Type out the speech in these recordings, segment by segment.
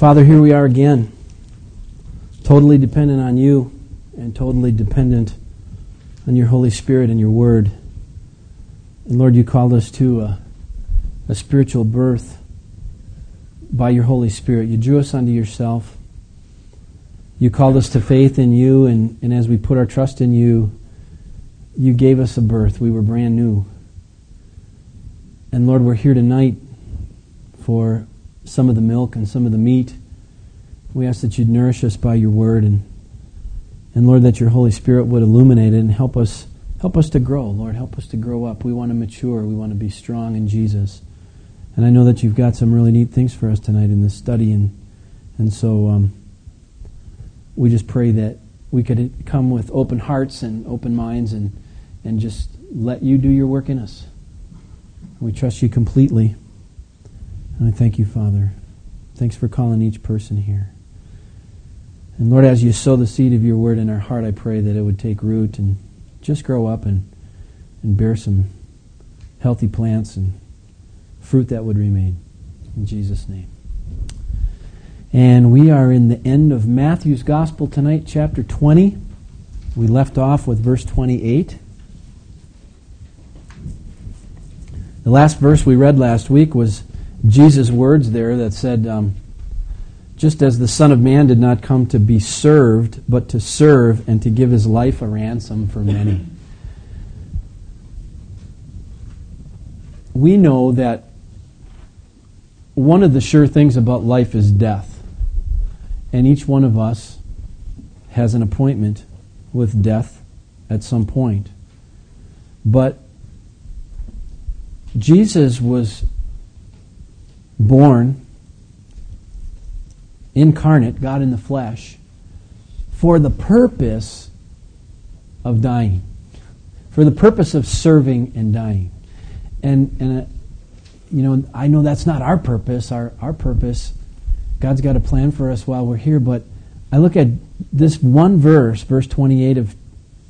Father, here we are again, totally dependent on you and totally dependent on your Holy Spirit and your Word. And Lord, you called us to a, a spiritual birth by your Holy Spirit. You drew us unto yourself. You called us to faith in you, and, and as we put our trust in you, you gave us a birth. We were brand new. And Lord, we're here tonight for some of the milk and some of the meat. We ask that you'd nourish us by your word and and Lord that your Holy Spirit would illuminate it and help us help us to grow. Lord, help us to grow up. We want to mature. We want to be strong in Jesus. And I know that you've got some really neat things for us tonight in this study and and so um, we just pray that we could come with open hearts and open minds and and just let you do your work in us. We trust you completely. And I thank you, Father. Thanks for calling each person here. And Lord, as you sow the seed of your word in our heart, I pray that it would take root and just grow up and, and bear some healthy plants and fruit that would remain. In Jesus' name. And we are in the end of Matthew's Gospel tonight, chapter 20. We left off with verse 28. The last verse we read last week was Jesus' words there that said, um, just as the Son of Man did not come to be served, but to serve and to give his life a ransom for many. we know that one of the sure things about life is death. And each one of us has an appointment with death at some point. But Jesus was born, incarnate, God in the flesh, for the purpose of dying, for the purpose of serving and dying. And, and uh, you know, I know that's not our purpose. Our, our purpose, God's got a plan for us while we're here, but I look at this one verse, verse 28 of,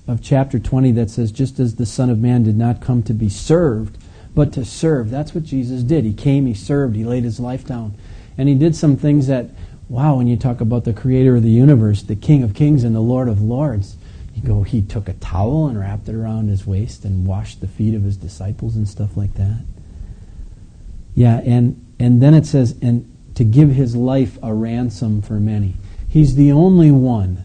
of chapter 20, that says, Just as the Son of Man did not come to be served, but to serve. That's what Jesus did. He came, he served, he laid his life down. And he did some things that, wow, when you talk about the creator of the universe, the King of kings and the Lord of lords, you go, he took a towel and wrapped it around his waist and washed the feet of his disciples and stuff like that. Yeah, and, and then it says, and to give his life a ransom for many. He's the only one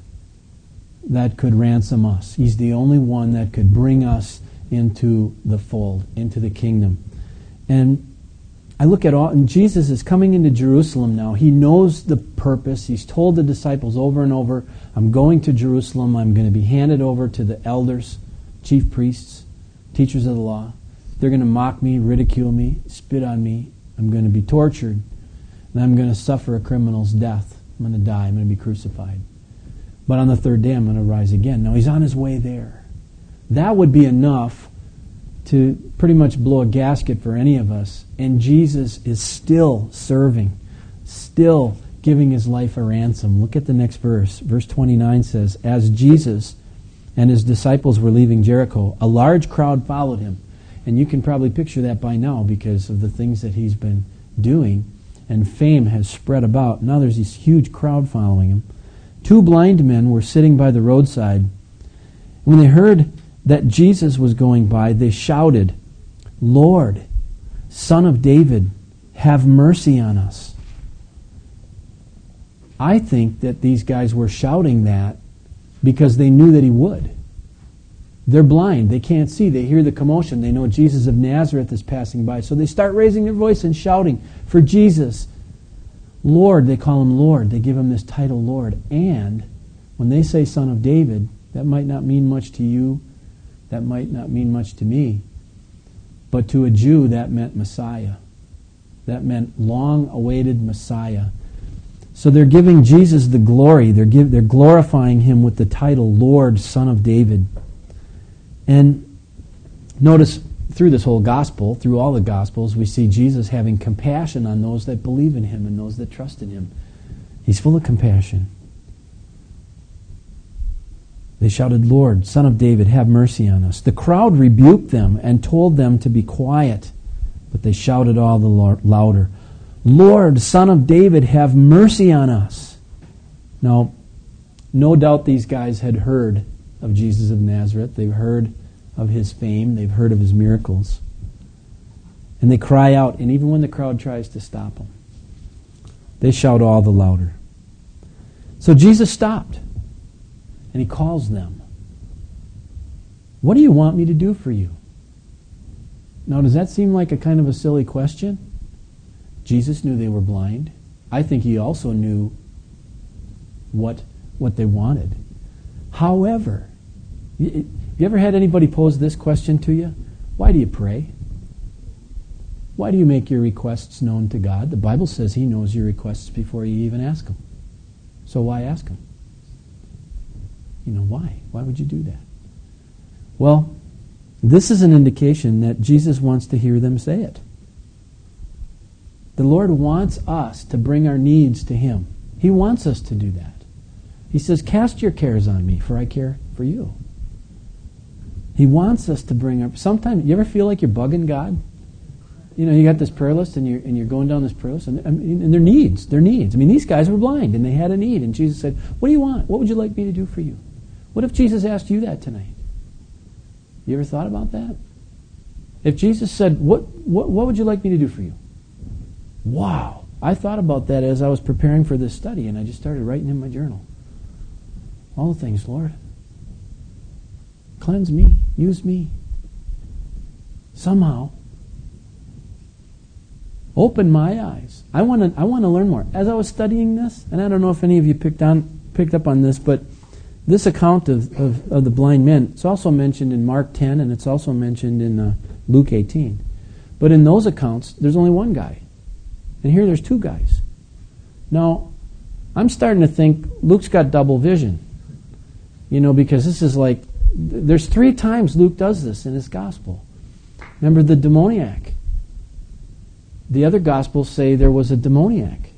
that could ransom us. He's the only one that could bring us into the fold, into the kingdom. And I look at all, and Jesus is coming into Jerusalem now. He knows the purpose. He's told the disciples over and over, I'm going to Jerusalem. I'm going to be handed over to the elders, chief priests, teachers of the law. They're going to mock me, ridicule me, spit on me. I'm going to be tortured. And I'm going to suffer a criminal's death. I'm going to die. I'm going to be crucified. But on the third day, I'm going to rise again. Now, he's on his way there. That would be enough to pretty much blow a gasket for any of us. And Jesus is still serving, still giving his life a ransom. Look at the next verse. Verse 29 says, As Jesus and his disciples were leaving Jericho, a large crowd followed him. And you can probably picture that by now because of the things that he's been doing. And fame has spread about. Now there's this huge crowd following him. Two blind men were sitting by the roadside. When they heard that Jesus was going by, they shouted, Lord, Son of David, have mercy on us. I think that these guys were shouting that because they knew that he would. They're blind. They can't see. They hear the commotion. They know Jesus of Nazareth is passing by. So they start raising their voice and shouting for Jesus. Lord, they call him Lord. They give him this title, Lord. And when they say Son of David, that might not mean much to you that might not mean much to me. But to a Jew, that meant Messiah. That meant long awaited Messiah. So they're giving Jesus the glory. They're, give, they're glorifying him with the title Lord, Son of David. And notice through this whole gospel, through all the gospels, we see Jesus having compassion on those that believe in him and those that trust in him. He's full of compassion. They shouted, Lord, Son of David, have mercy on us. The crowd rebuked them and told them to be quiet, but they shouted all the louder, Lord, Son of David, have mercy on us. Now, no doubt these guys had heard of Jesus of Nazareth. They've heard of his fame, they've heard of his miracles. And they cry out, and even when the crowd tries to stop them, they shout all the louder. So Jesus stopped, and he calls them. What do you want me to do for you? Now, does that seem like a kind of a silly question? Jesus knew they were blind. I think he also knew what, what they wanted. However, you, you ever had anybody pose this question to you? Why do you pray? Why do you make your requests known to God? The Bible says He knows your requests before you even ask them. So why ask Him? You know, why? Why would you do that? Well, this is an indication that Jesus wants to hear them say it. The Lord wants us to bring our needs to Him. He wants us to do that. He says, Cast your cares on me, for I care for you. He wants us to bring our. Sometimes, you ever feel like you're bugging God? You know, you got this prayer list and you're, and you're going down this prayer list, and, and their needs, their needs. I mean, these guys were blind and they had a need, and Jesus said, What do you want? What would you like me to do for you? What if Jesus asked you that tonight? You ever thought about that? If Jesus said, what, what, what would you like me to do for you? Wow. I thought about that as I was preparing for this study, and I just started writing in my journal. All the things, Lord. Cleanse me. Use me. Somehow. Open my eyes. I want to I want to learn more. As I was studying this, and I don't know if any of you picked on picked up on this, but this account of, of, of, the blind men, it's also mentioned in Mark 10 and it's also mentioned in uh, Luke 18. But in those accounts, there's only one guy. And here there's two guys. Now, I'm starting to think Luke's got double vision. You know, because this is like, there's three times Luke does this in his gospel. Remember the demoniac. The other gospels say there was a demoniac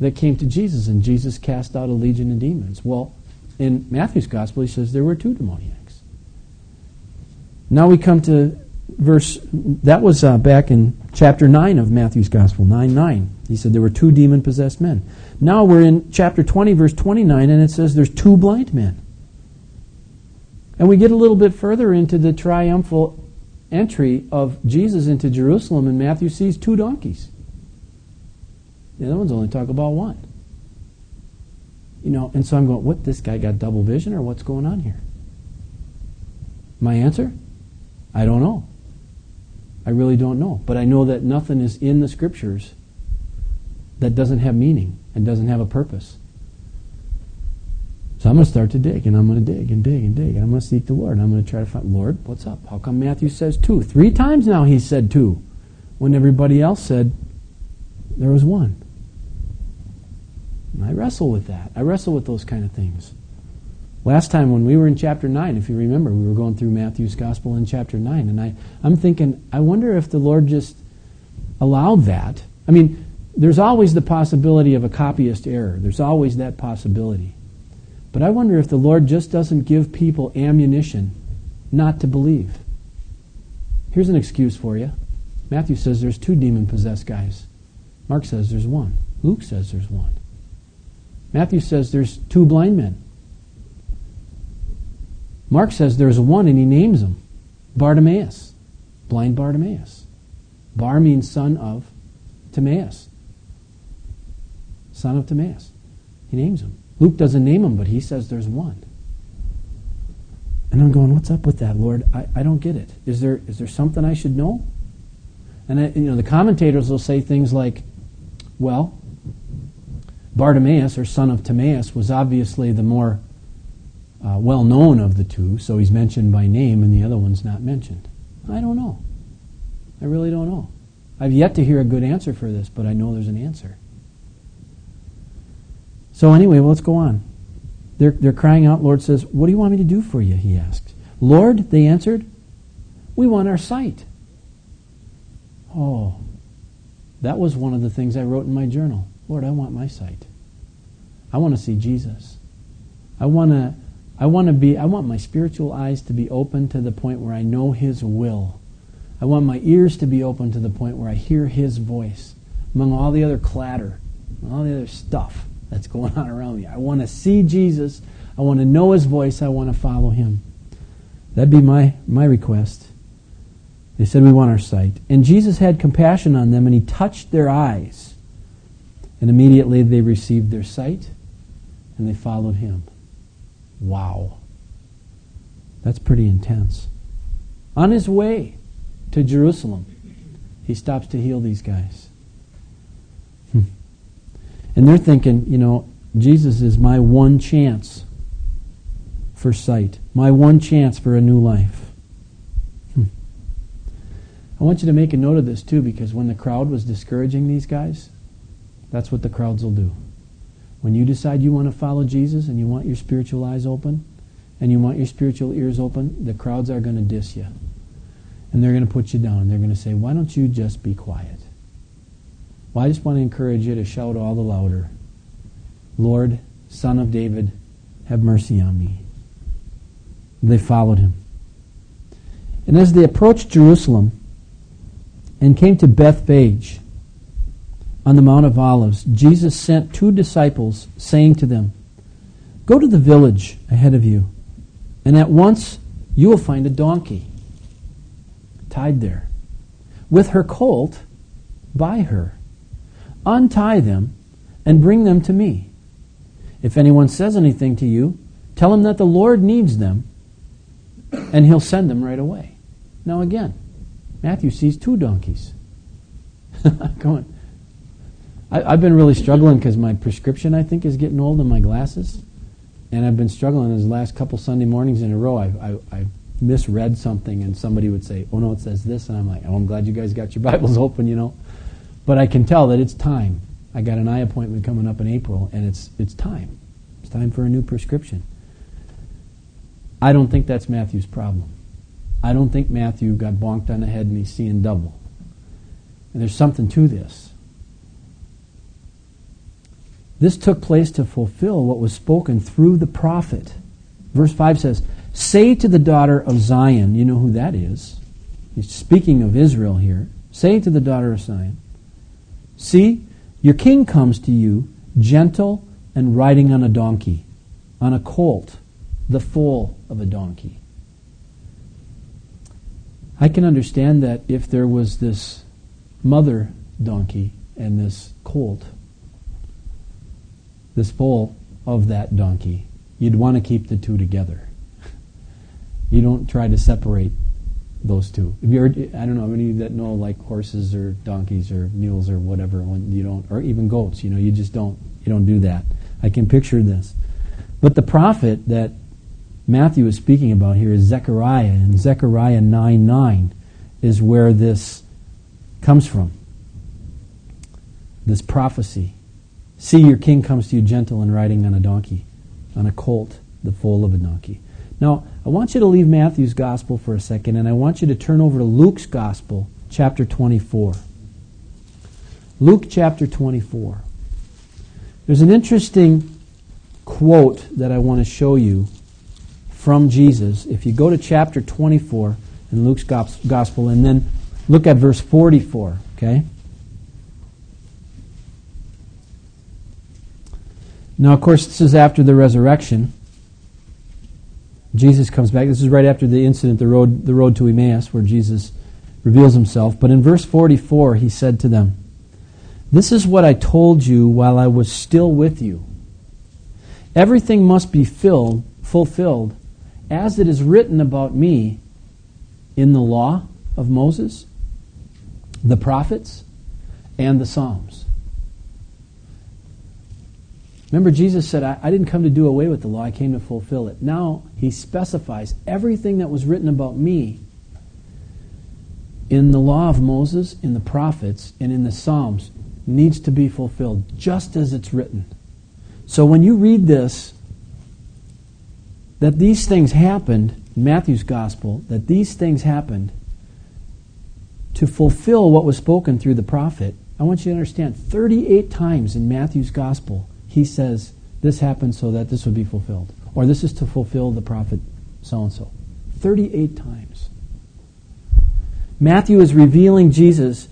that came to Jesus and Jesus cast out a legion of demons. Well, in Matthew's gospel, he says there were two demoniacs. Now we come to verse, that was uh, back in chapter 9 of Matthew's gospel, 9 9. He said there were two demon possessed men. Now we're in chapter 20, verse 29, and it says there's two blind men. And we get a little bit further into the triumphal entry of Jesus into Jerusalem, and Matthew sees two donkeys. The other ones only talk about one. You know, and so I'm going, what, this guy got double vision or what's going on here? My answer? I don't know. I really don't know. But I know that nothing is in the scriptures that doesn't have meaning and doesn't have a purpose. So I'm going to start to dig, and I'm going to dig and dig and dig, and I'm going to seek the Lord. And I'm going to try to find, Lord, what's up? How come Matthew says two? Three times now he said two, when everybody else said there was one. And I wrestle with that. I wrestle with those kind of things. Last time when we were in chapter 9, if you remember, we were going through Matthew's gospel in chapter 9, and I, I'm thinking, I wonder if the Lord just allowed that. I mean, there's always the possibility of a copyist error, there's always that possibility. But I wonder if the Lord just doesn't give people ammunition not to believe. Here's an excuse for you Matthew says there's two demon possessed guys, Mark says there's one, Luke says there's one. Matthew says there's two blind men. Mark says there's one and he names him Bartimaeus, blind Bartimaeus. Bar means son of Timaeus. Son of Timaeus. He names him. Luke doesn't name him, but he says there's one. And I'm going, what's up with that, Lord? I, I don't get it. Is there, is there something I should know? And I, you know, the commentators will say things like, well, Bartimaeus, or son of Timaeus, was obviously the more uh, well known of the two, so he's mentioned by name and the other one's not mentioned. I don't know. I really don't know. I've yet to hear a good answer for this, but I know there's an answer. So, anyway, well, let's go on. They're, they're crying out. Lord says, What do you want me to do for you? He asked. Lord, they answered, We want our sight. Oh, that was one of the things I wrote in my journal. Lord, I want my sight. I want to see Jesus. I want to I want to be I want my spiritual eyes to be open to the point where I know his will. I want my ears to be open to the point where I hear his voice. among all the other clatter, all the other stuff that's going on around me. I want to see Jesus. I want to know his voice. I want to follow him. That'd be my, my request. They said, We want our sight. And Jesus had compassion on them, and he touched their eyes. And immediately they received their sight, and they followed him. Wow. That's pretty intense. On his way to Jerusalem, he stops to heal these guys. Hmm. And they're thinking, you know, Jesus is my one chance for sight, my one chance for a new life. Hmm. I want you to make a note of this too, because when the crowd was discouraging these guys, that's what the crowds will do. When you decide you want to follow Jesus and you want your spiritual eyes open and you want your spiritual ears open, the crowds are going to diss you. And they're going to put you down. They're going to say, Why don't you just be quiet? Well, I just want to encourage you to shout all the louder Lord, Son of David, have mercy on me. They followed him. And as they approached Jerusalem and came to Bethphage on the Mount of Olives, Jesus sent two disciples, saying to them, Go to the village ahead of you, and at once you will find a donkey tied there, with her colt by her. Untie them and bring them to me. If anyone says anything to you, tell him that the Lord needs them, and he'll send them right away. Now, again, Matthew sees two donkeys. On. I, have been really struggling because my prescription, I think, is getting old in my glasses. And I've been struggling these last couple Sunday mornings in a row. I, I, I misread something and somebody would say, oh no, it says this. And I'm like, oh, I'm glad you guys got your Bibles open, you know. But I can tell that it's time. I got an eye appointment coming up in April, and it's, it's time. It's time for a new prescription. I don't think that's Matthew's problem. I don't think Matthew got bonked on the head and he's seeing double. And there's something to this. This took place to fulfill what was spoken through the prophet. Verse 5 says, Say to the daughter of Zion, you know who that is. He's speaking of Israel here. Say to the daughter of Zion, See, your king comes to you, gentle and riding on a donkey, on a colt, the foal of a donkey. I can understand that if there was this mother donkey and this colt, this foal of that donkey, you'd want to keep the two together. You don't try to separate those two. If you heard, I don't know of you that know like horses or donkeys or mules or whatever. When you don't, or even goats, you know, you just don't. You don't do that. I can picture this. But the prophet that Matthew is speaking about here is Zechariah, and Zechariah 9 9 is where this comes from. This prophecy. See, your king comes to you gentle and riding on a donkey, on a colt, the foal of a donkey. Now, I want you to leave Matthew's gospel for a second, and I want you to turn over to Luke's gospel, chapter 24. Luke chapter 24. There's an interesting quote that I want to show you from Jesus. If you go to chapter 24 in Luke's gospel, and then look at verse 44, okay? Now, of course, this is after the resurrection. Jesus comes back. This is right after the incident, the road, the road to Emmaus, where Jesus reveals himself. But in verse 44, he said to them, This is what I told you while I was still with you. Everything must be filled, fulfilled, as it is written about me in the law of Moses, the prophets, and the Psalms. Remember, Jesus said, I, I, didn't come to do away with the law, I came to fulfill it. Now he specifies everything that was written about me in the law of Moses, in the prophets, and in the Psalms needs to be fulfilled, just as it's written. So when you read this, that these things happened, Matthew's gospel, that these things happened to fulfill what was spoken through the prophet, I want you to understand 38 times in Matthew's gospel he says, This happened so that this would be fulfilled. Or this is to fulfill the prophet so and so. 38 times. Matthew is revealing Jesus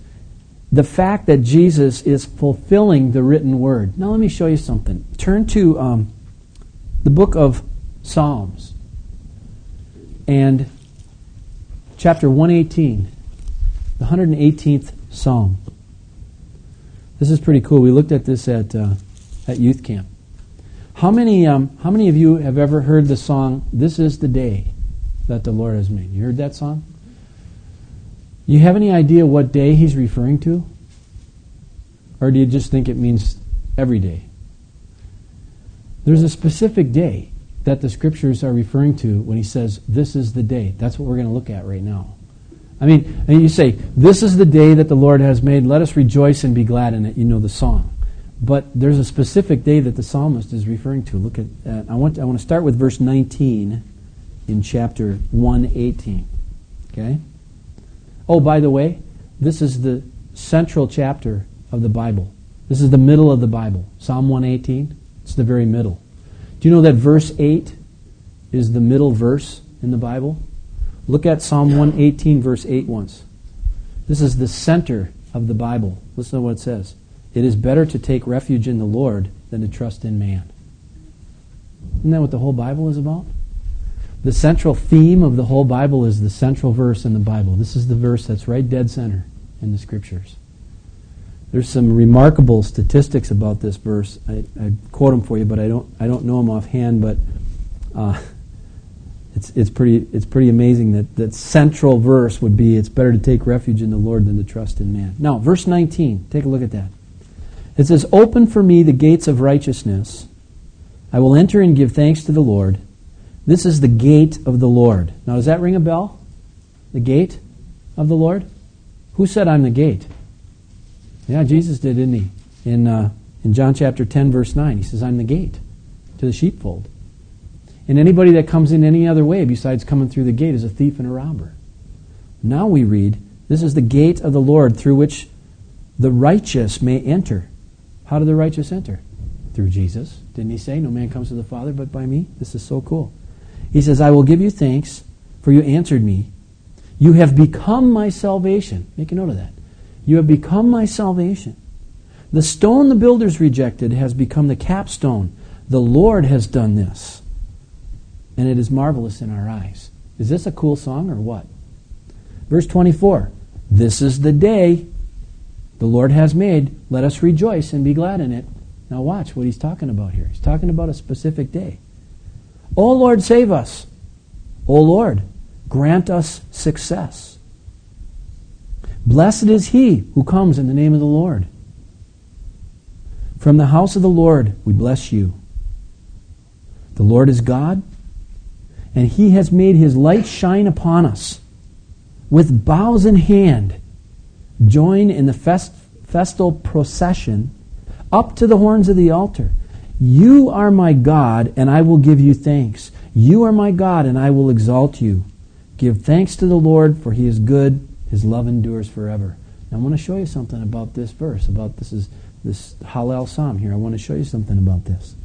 the fact that Jesus is fulfilling the written word. Now, let me show you something. Turn to um, the book of Psalms and chapter 118, the 118th Psalm. This is pretty cool. We looked at this at, uh, at youth camp. How many, um, how many of you have ever heard the song, This is the Day that the Lord has made? You heard that song? You have any idea what day he's referring to? Or do you just think it means every day? There's a specific day that the scriptures are referring to when he says, This is the day. That's what we're going to look at right now. I mean, you say, This is the day that the Lord has made. Let us rejoice and be glad in it. You know the song. But there's a specific day that the psalmist is referring to. Look at that. I want, I want to start with verse 19 in chapter 118. Okay? Oh, by the way, this is the central chapter of the Bible. This is the middle of the Bible. Psalm 118, it's the very middle. Do you know that verse 8 is the middle verse in the Bible? Look at Psalm 118, verse 8 once. This is the center of the Bible. Listen to what it says. It is better to take refuge in the Lord than to trust in man. Isn't that what the whole Bible is about? The central theme of the whole Bible is the central verse in the Bible. This is the verse that's right dead center in the Scriptures. There's some remarkable statistics about this verse. I, I quote them for you, but I don't I don't know them offhand. But uh, it's it's pretty it's pretty amazing that that central verse would be it's better to take refuge in the Lord than to trust in man. Now, verse 19. Take a look at that. It says, "Open for me the gates of righteousness; I will enter and give thanks to the Lord." This is the gate of the Lord. Now, does that ring a bell? The gate of the Lord? Who said I'm the gate? Yeah, Jesus did, didn't he? In, uh, in John chapter 10, verse 9, he says, I'm the gate to the sheepfold. And anybody that comes in any other way besides coming through the gate is a thief and a robber. Now we read, This is the gate of the Lord through which the righteous may enter. How do the righteous enter? Through Jesus. Didn't he say, No man comes to the Father but by me? This is so cool. He says, I will give you thanks, for you answered me. You have become my salvation. Make a note of that. You have become my salvation. The stone the builders rejected has become the capstone. The Lord has done this. And it is marvelous in our eyes. Is this a cool song or what? Verse 24 This is the day the Lord has made. Let us rejoice and be glad in it. Now, watch what he's talking about here. He's talking about a specific day. O Lord, save us. O Lord, grant us success. Blessed is he who comes in the name of the Lord. From the house of the Lord we bless you. The Lord is God, and he has made his light shine upon us. With bows in hand, join in the fest- festal procession up to the horns of the altar. You are my God, and I will give you thanks. You are my God, and I will exalt you. Give thanks to the Lord, for he is good. His love endures forever. Now, I want to show you something about this verse, about this is this Hallel Psalm here. I want to show you something about this.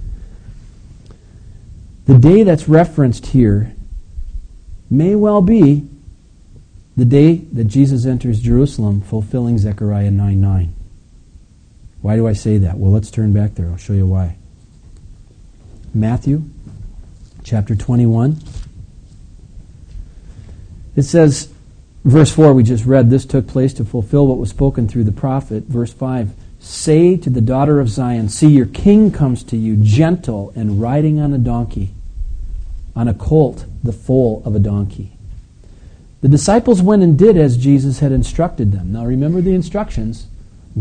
The day that's referenced here may well be the day that Jesus enters Jerusalem, fulfilling Zechariah 9 9. Why do I say that? Well, let's turn back there. I'll show you why. Matthew chapter 21. It says, verse 4, we just read, this took place to fulfill what was spoken through the prophet. Verse 5, say to the daughter of Zion, See, your king comes to you, gentle and riding on a donkey, on a colt, the foal of a donkey. The disciples went and did as Jesus had instructed them. Now remember the instructions.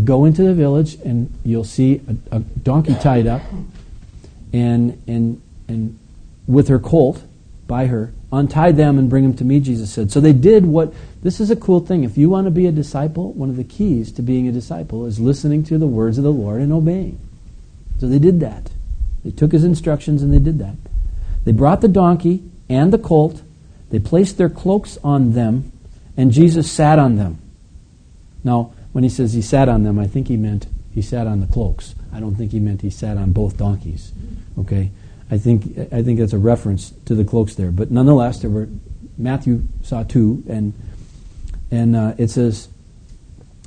Go into the village and you'll see a, a donkey tied up and, and, and with her colt by her, untie them and bring them to me, Jesus said. So they did what, this is a cool thing. If you want to be a disciple, one of the keys to being a disciple is listening to the words of the Lord and obeying. So they did that. They took his instructions and they did that. They brought the donkey and the colt, they placed their cloaks on them, and Jesus sat on them. Now, when he says he sat on them, I think he meant he sat on the cloaks. I don't think he meant he sat on both donkeys. Okay, I think I think that's a reference to the cloaks there. But nonetheless, there were Matthew saw two, and and uh, it says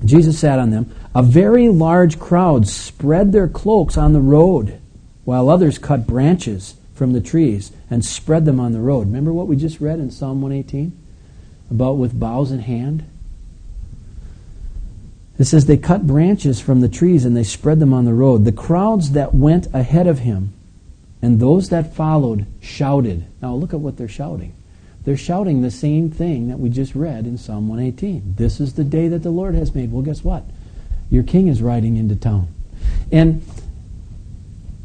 Jesus sat on them. A very large crowd spread their cloaks on the road, while others cut branches from the trees and spread them on the road. Remember what we just read in Psalm 118 about with boughs in hand? It says they cut branches from the trees and they spread them on the road. The crowds that went ahead of him and those that followed shouted. Now look at what they're shouting. They're shouting the same thing that we just read in Psalm 118. This is the day that the Lord has made. Well, guess what? Your king is riding into town. And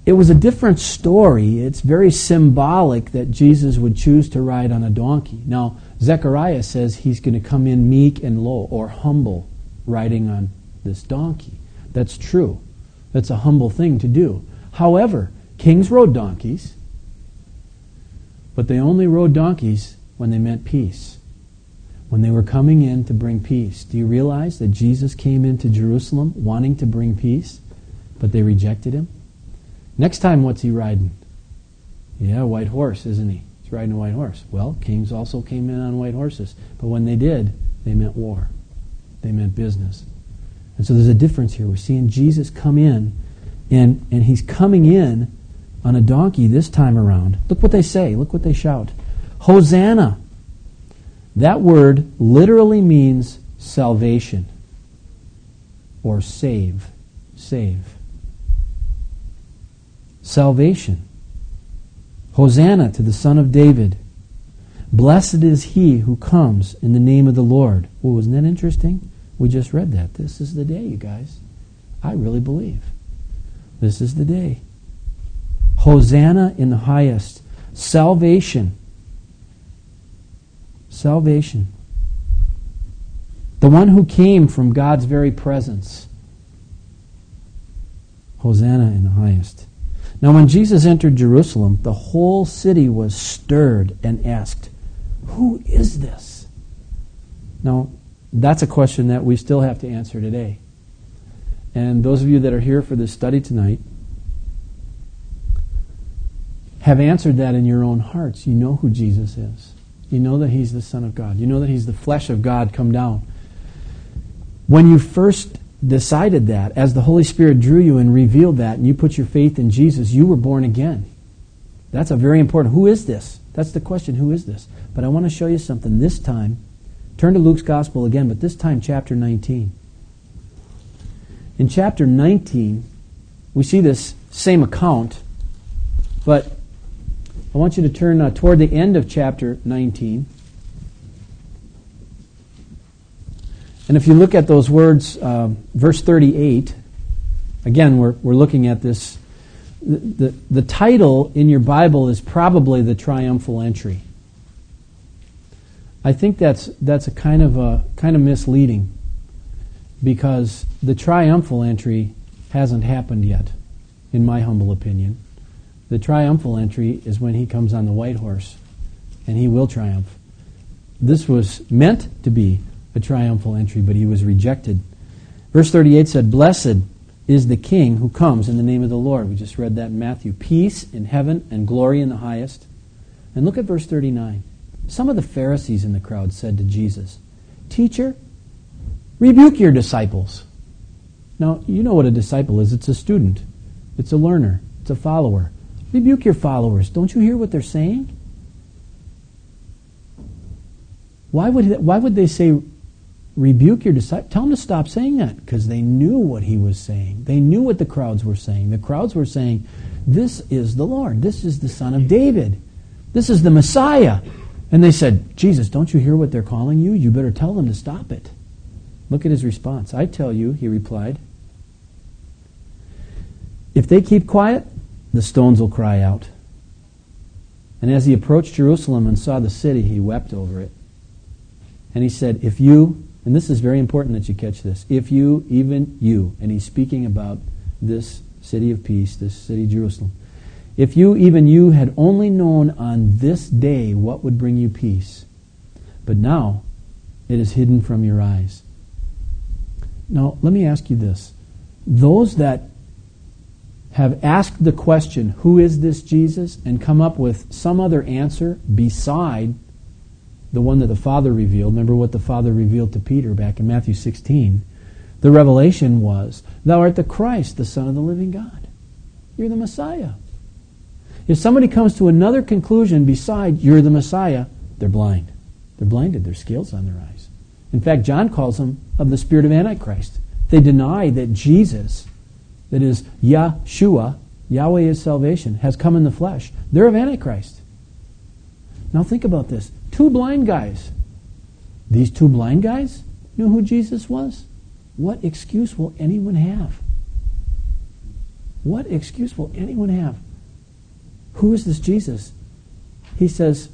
it was a different story. It's very symbolic that Jesus would choose to ride on a donkey. Now, Zechariah says he's going to come in meek and low or humble riding on this donkey. That's true. That's a humble thing to do. However, kings rode donkeys, but they only rode donkeys when they meant peace. When they were coming in to bring peace. Do you realize that Jesus came into Jerusalem wanting to bring peace, but they rejected him? Next time, what's he riding? Yeah, white horse, isn't he? He's riding a white horse. Well, kings also came in on white horses, but when they did, they meant war they meant business. And so there's a difference here. We're seeing Jesus come in, and, and he's coming in on a donkey this time around. Look what they say. Look what they shout. Hosanna. That word literally means salvation or save. Save. Salvation. Hosanna to the Son of David. Blessed is he who comes in the name of the Lord. Well, wasn't that interesting? We just read that. This is the day, you guys. I really believe. This is the day. Hosanna in the highest. Salvation. Salvation. The one who came from God's very presence. Hosanna in the highest. Now, when Jesus entered Jerusalem, the whole city was stirred and asked, Who is this? Now, that's a question that we still have to answer today. And those of you that are here for this study tonight have answered that in your own hearts. You know who Jesus is. You know that He's the Son of God. You know that He's the flesh of God come down. When you first decided that, as the Holy Spirit drew you and revealed that, and you put your faith in Jesus, you were born again. That's a very important. Who is this? That's the question. Who is this? But I want to show you something this time Turn to Luke's Gospel again, but this time chapter 19. In chapter 19, we see this same account, but I want you to turn uh, toward the end of chapter 19. And if you look at those words, uh, verse 38, again, we're, we're looking at this. The, the, the title in your Bible is probably the triumphal entry. I think that's that's a kind of a kind of misleading because the triumphal entry hasn't happened yet, in my humble opinion. The triumphal entry is when he comes on the white horse, and he will triumph. This was meant to be a triumphal entry, but he was rejected. Verse 38 said, Blessed is the King who comes in the name of the Lord. We just read that in Matthew. Peace in heaven and glory in the highest. And look at verse 39. Some of the Pharisees in the crowd said to Jesus, Teacher, rebuke your disciples. Now, you know what a disciple is it's a student, it's a learner, it's a follower. Rebuke your followers. Don't you hear what they're saying? Why would, why would they say, rebuke your disciples? Tell them to stop saying that because they knew what he was saying. They knew what the crowds were saying. The crowds were saying, This is the Lord. This is the Son of David. This is the Messiah. And they said, Jesus, don't you hear what they're calling you? You better tell them to stop it. Look at his response. I tell you, he replied, if they keep quiet, the stones will cry out. And as he approached Jerusalem and saw the city, he wept over it. And he said, If you, and this is very important that you catch this, if you, even you, and he's speaking about this city of peace, this city, Jerusalem, if you, even you, had only known on this day what would bring you peace, but now it is hidden from your eyes. Now, let me ask you this. Those that have asked the question, who is this Jesus, and come up with some other answer beside the one that the Father revealed. Remember what the Father revealed to Peter back in Matthew 16. The revelation was, Thou art the Christ, the Son of the living God. You're the Messiah. If somebody comes to another conclusion beside you're the Messiah, they're blind. They're blinded. Their scales on their eyes. In fact, John calls them of the spirit of Antichrist. They deny that Jesus, that is Yahshua, Yahweh is salvation, has come in the flesh. They're of Antichrist. Now think about this. Two blind guys. These two blind guys knew who Jesus was. What excuse will anyone have? What excuse will anyone have? Who is this Jesus? He says,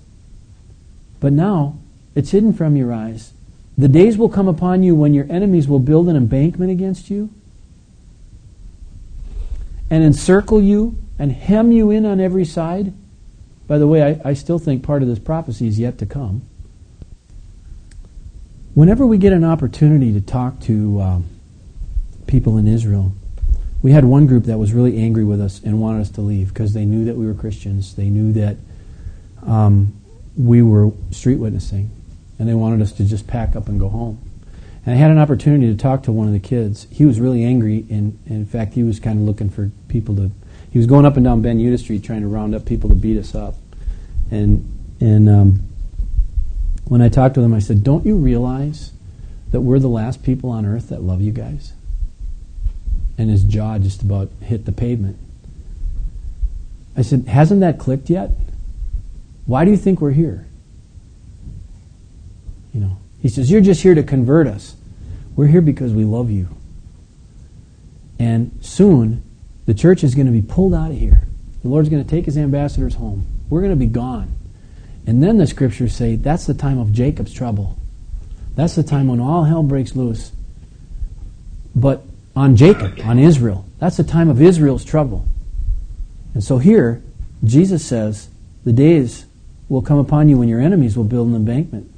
But now it's hidden from your eyes. The days will come upon you when your enemies will build an embankment against you and encircle you and hem you in on every side. By the way, I, I still think part of this prophecy is yet to come. Whenever we get an opportunity to talk to um, people in Israel, we had one group that was really angry with us and wanted us to leave because they knew that we were Christians. They knew that um, we were street witnessing, and they wanted us to just pack up and go home. And I had an opportunity to talk to one of the kids. He was really angry, and, and in fact, he was kind of looking for people to. He was going up and down Ben Yehuda Street trying to round up people to beat us up. And and um, when I talked to them, I said, "Don't you realize that we're the last people on earth that love you guys?" and his jaw just about hit the pavement. I said, Hasn't that clicked yet? Why do you think we're here? You know, he says, You're just here to convert us. We're here because we love you. And soon, the church is going to be pulled out of here. The Lord's going to take his ambassadors home. We're going to be gone. And then the scriptures say that's the time of Jacob's trouble. That's the time when all hell breaks loose. But on Jacob, on Israel. That's the time of Israel's trouble. And so here, Jesus says, the days will come upon you when your enemies will build an embankment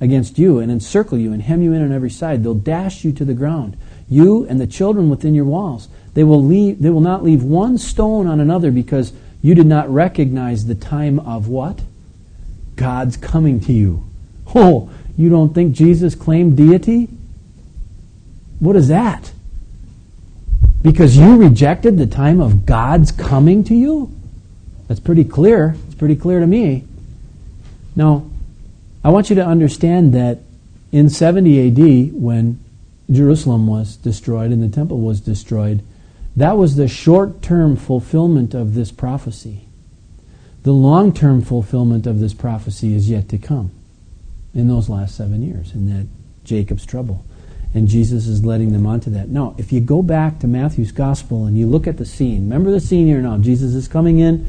against you and encircle you and hem you in on every side. They'll dash you to the ground, you and the children within your walls. They will, leave, they will not leave one stone on another because you did not recognize the time of what? God's coming to you. Oh, you don't think Jesus claimed deity? What is that? Because you rejected the time of God's coming to you? That's pretty clear. It's pretty clear to me. Now, I want you to understand that in 70 AD, when Jerusalem was destroyed and the temple was destroyed, that was the short term fulfillment of this prophecy. The long term fulfillment of this prophecy is yet to come in those last seven years, in that Jacob's trouble and Jesus is letting them onto that. Now, if you go back to Matthew's gospel and you look at the scene, remember the scene here now. Jesus is coming in.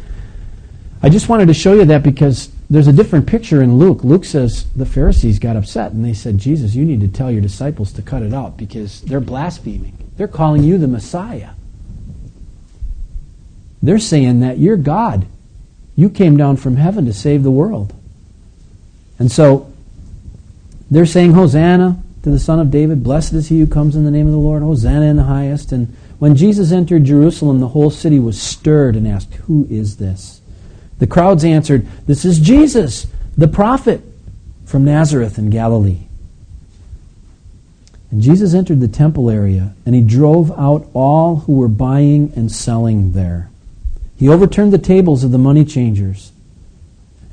I just wanted to show you that because there's a different picture in Luke. Luke says the Pharisees got upset and they said, Jesus, you need to tell your disciples to cut it out because they're blaspheming. They're calling you the Messiah. They're saying that you're God. You came down from heaven to save the world. And so they're saying, Hosanna, to the Son of David, Blessed is he who comes in the name of the Lord, Hosanna in the highest. And when Jesus entered Jerusalem, the whole city was stirred and asked, Who is this? The crowds answered, This is Jesus, the prophet from Nazareth in Galilee. And Jesus entered the temple area, and he drove out all who were buying and selling there. He overturned the tables of the money changers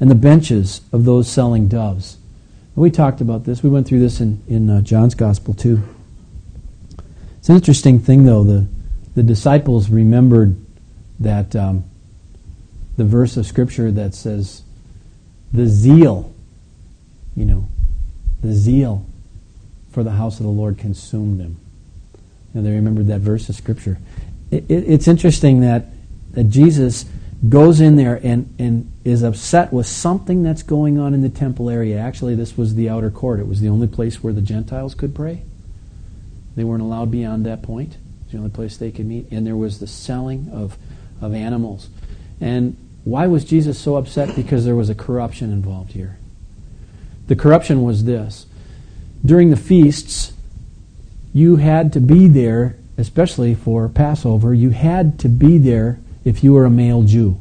and the benches of those selling doves. We talked about this. We went through this in, in uh, John's Gospel too. It's an interesting thing, though. The, the disciples remembered that um, the verse of Scripture that says, the zeal, you know, the zeal for the house of the Lord consumed them. And they remembered that verse of Scripture. It, it, it's interesting that, that Jesus goes in there and, and is upset with something that's going on in the temple area. Actually, this was the outer court. It was the only place where the Gentiles could pray. They weren't allowed beyond that point. It's the only place they could meet. And there was the selling of, of animals. And why was Jesus so upset? Because there was a corruption involved here. The corruption was this. During the feasts, you had to be there, especially for Passover, you had to be there if you were a male Jew.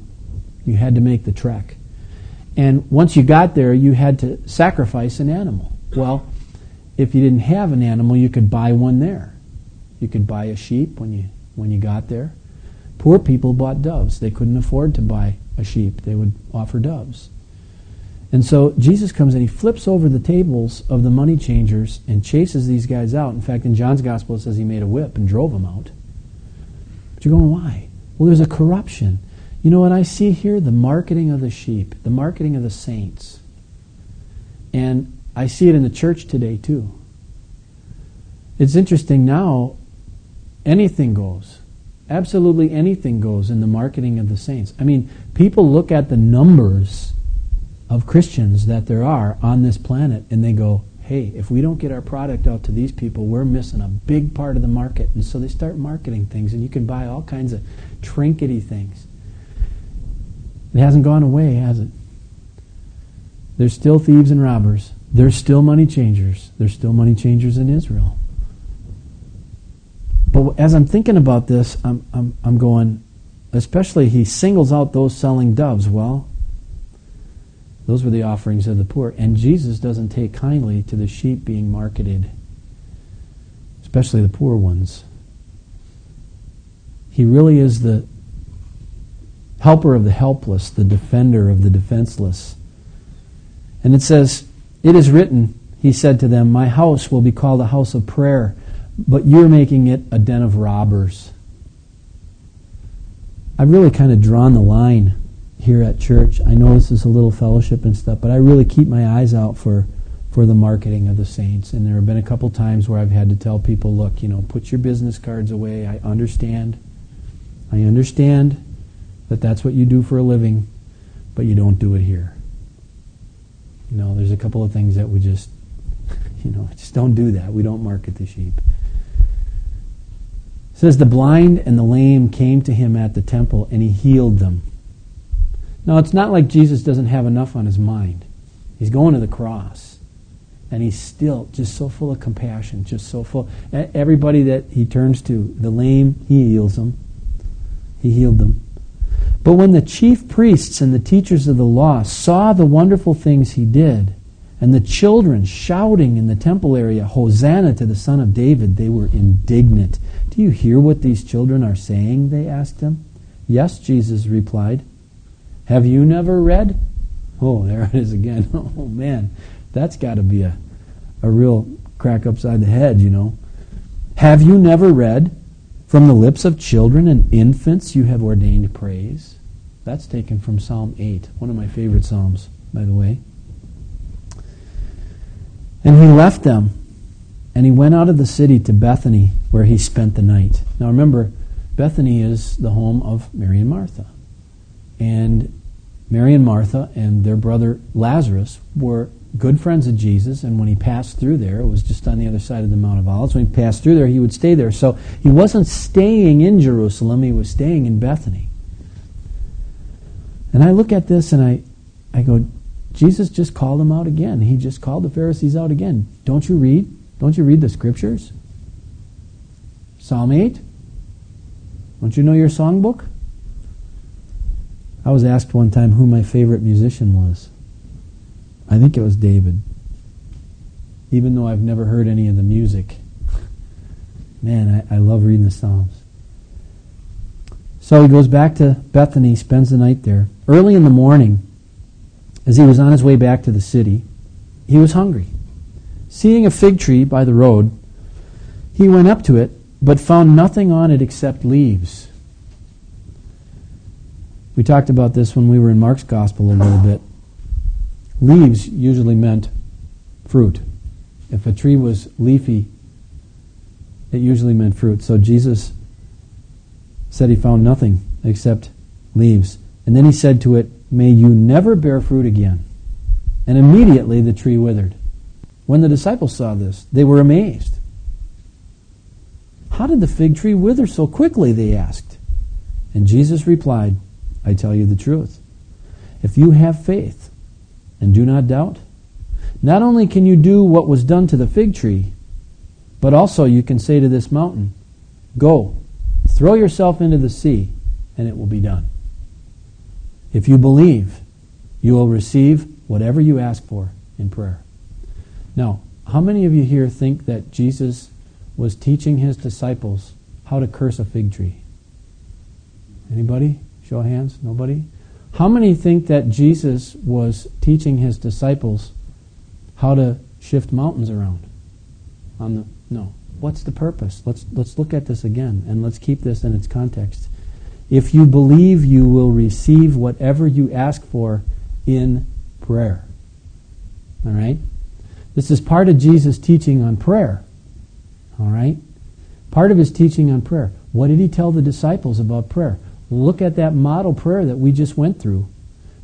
You had to make the trek. And once you got there, you had to sacrifice an animal. Well, if you didn't have an animal, you could buy one there. You could buy a sheep when you when you got there. Poor people bought doves. They couldn't afford to buy a sheep. They would offer doves. And so Jesus comes and he flips over the tables of the money changers and chases these guys out. In fact, in John's gospel it says he made a whip and drove them out. But you're going, why? Well, there's a corruption. You know what I see here? The marketing of the sheep, the marketing of the saints. And I see it in the church today, too. It's interesting now, anything goes. Absolutely anything goes in the marketing of the saints. I mean, people look at the numbers of Christians that there are on this planet and they go, hey, if we don't get our product out to these people, we're missing a big part of the market. And so they start marketing things, and you can buy all kinds of trinkety things. It hasn't gone away, has it? There's still thieves and robbers. There's still money changers. There's still money changers in Israel. But as I'm thinking about this, I'm, I'm, I'm going, especially he singles out those selling doves. Well, those were the offerings of the poor. And Jesus doesn't take kindly to the sheep being marketed, especially the poor ones. He really is the helper of the helpless, the defender of the defenseless. And it says, It is written, he said to them, My house will be called a house of prayer, but you're making it a den of robbers. I've really kind of drawn the line here at church. I know this is a little fellowship and stuff, but I really keep my eyes out for for the marketing of the saints. And there have been a couple times where I've had to tell people, look, you know, put your business cards away. I understand. I understand that that's what you do for a living, but you don't do it here. You know, there's a couple of things that we just, you know, just don't do that. We don't market the sheep. It says the blind and the lame came to him at the temple and he healed them. Now, it's not like Jesus doesn't have enough on his mind. He's going to the cross. And he's still just so full of compassion, just so full. Everybody that he turns to, the lame, he heals them. He healed them. But when the chief priests and the teachers of the law saw the wonderful things he did, and the children shouting in the temple area, Hosanna to the Son of David, they were indignant. Do you hear what these children are saying? They asked him. Yes, Jesus replied. Have you never read? Oh, there it is again. Oh, man. That's got to be a, a real crack upside the head, you know. Have you never read, From the lips of children and infants you have ordained praise? That's taken from Psalm 8, one of my favorite Psalms, by the way. And he left them, and he went out of the city to Bethany, where he spent the night. Now remember, Bethany is the home of Mary and Martha. And Mary and Martha and their brother Lazarus were good friends of Jesus, and when he passed through there, it was just on the other side of the Mount of Olives. When he passed through there, he would stay there. So he wasn't staying in Jerusalem, he was staying in Bethany. And I look at this and I, I go, Jesus just called him out again. He just called the Pharisees out again. Don't you read? Don't you read the scriptures? Psalm 8? Don't you know your songbook? I was asked one time who my favorite musician was. I think it was David. Even though I've never heard any of the music. Man, I, I love reading the Psalms. So he goes back to Bethany, spends the night there. Early in the morning, as he was on his way back to the city, he was hungry. Seeing a fig tree by the road, he went up to it, but found nothing on it except leaves we talked about this when we were in Mark's Gospel a little bit. Leaves usually meant fruit. If a tree was leafy, it usually meant fruit. So Jesus said he found nothing except leaves. And then he said to it, May you never bear fruit again. And immediately the tree withered. When the disciples saw this, they were amazed. How did the fig tree wither so quickly? They asked. And Jesus replied, I tell you the truth. If you have faith and do not doubt, not only can you do what was done to the fig tree, but also you can say to this mountain, Go, throw yourself into the sea, and it will be done. If you believe, you will receive whatever you ask for in prayer. Now, how many of you here think that Jesus was teaching his disciples how to curse a fig tree? Anybody? Show of hands. Nobody? How many think that Jesus was teaching his disciples how to shift mountains around? On the no. What's the purpose? Let's let's look at this again and let's keep this in its context. If you believe you will receive whatever you ask for in prayer. All right? This is part of Jesus' teaching on prayer. All right? Part of his teaching on prayer. What did he tell the disciples about prayer? Look at that model prayer that we just went through.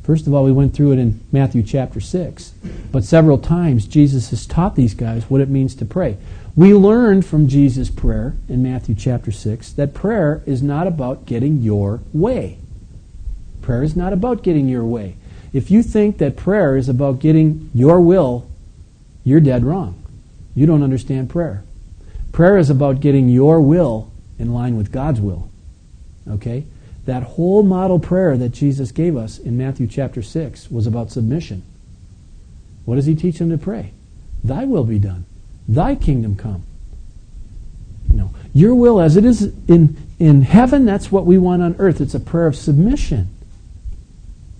First of all, we went through it in Matthew chapter 6. But several times, Jesus has taught these guys what it means to pray. We learned from Jesus' prayer in Matthew chapter 6 that prayer is not about getting your way. Prayer is not about getting your way. If you think that prayer is about getting your will, you're dead wrong. You don't understand prayer. Prayer is about getting your will in line with God's will. Okay? That whole model prayer that Jesus gave us in Matthew chapter 6 was about submission. What does he teach them to pray? Thy will be done. Thy kingdom come. No. Your will as it is in, in heaven, that's what we want on earth. It's a prayer of submission.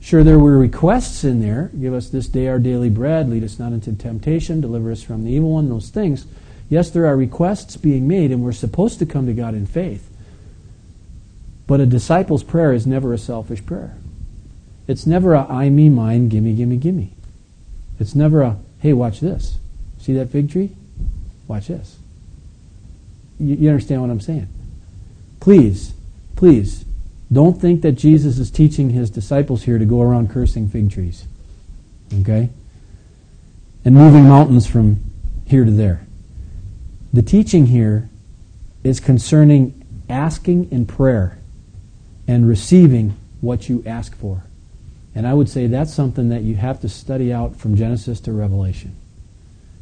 Sure, there were requests in there. Give us this day our daily bread. Lead us not into temptation. Deliver us from the evil one. Those things. Yes, there are requests being made, and we're supposed to come to God in faith. But a disciple's prayer is never a selfish prayer. It's never a I, me, mine, gimme, gimme, gimme. It's never a, hey, watch this. See that fig tree? Watch this. You, you understand what I'm saying? Please, please, don't think that Jesus is teaching his disciples here to go around cursing fig trees. Okay? And moving mountains from here to there. The teaching here is concerning asking in prayer and receiving what you ask for. And I would say that's something that you have to study out from Genesis to Revelation.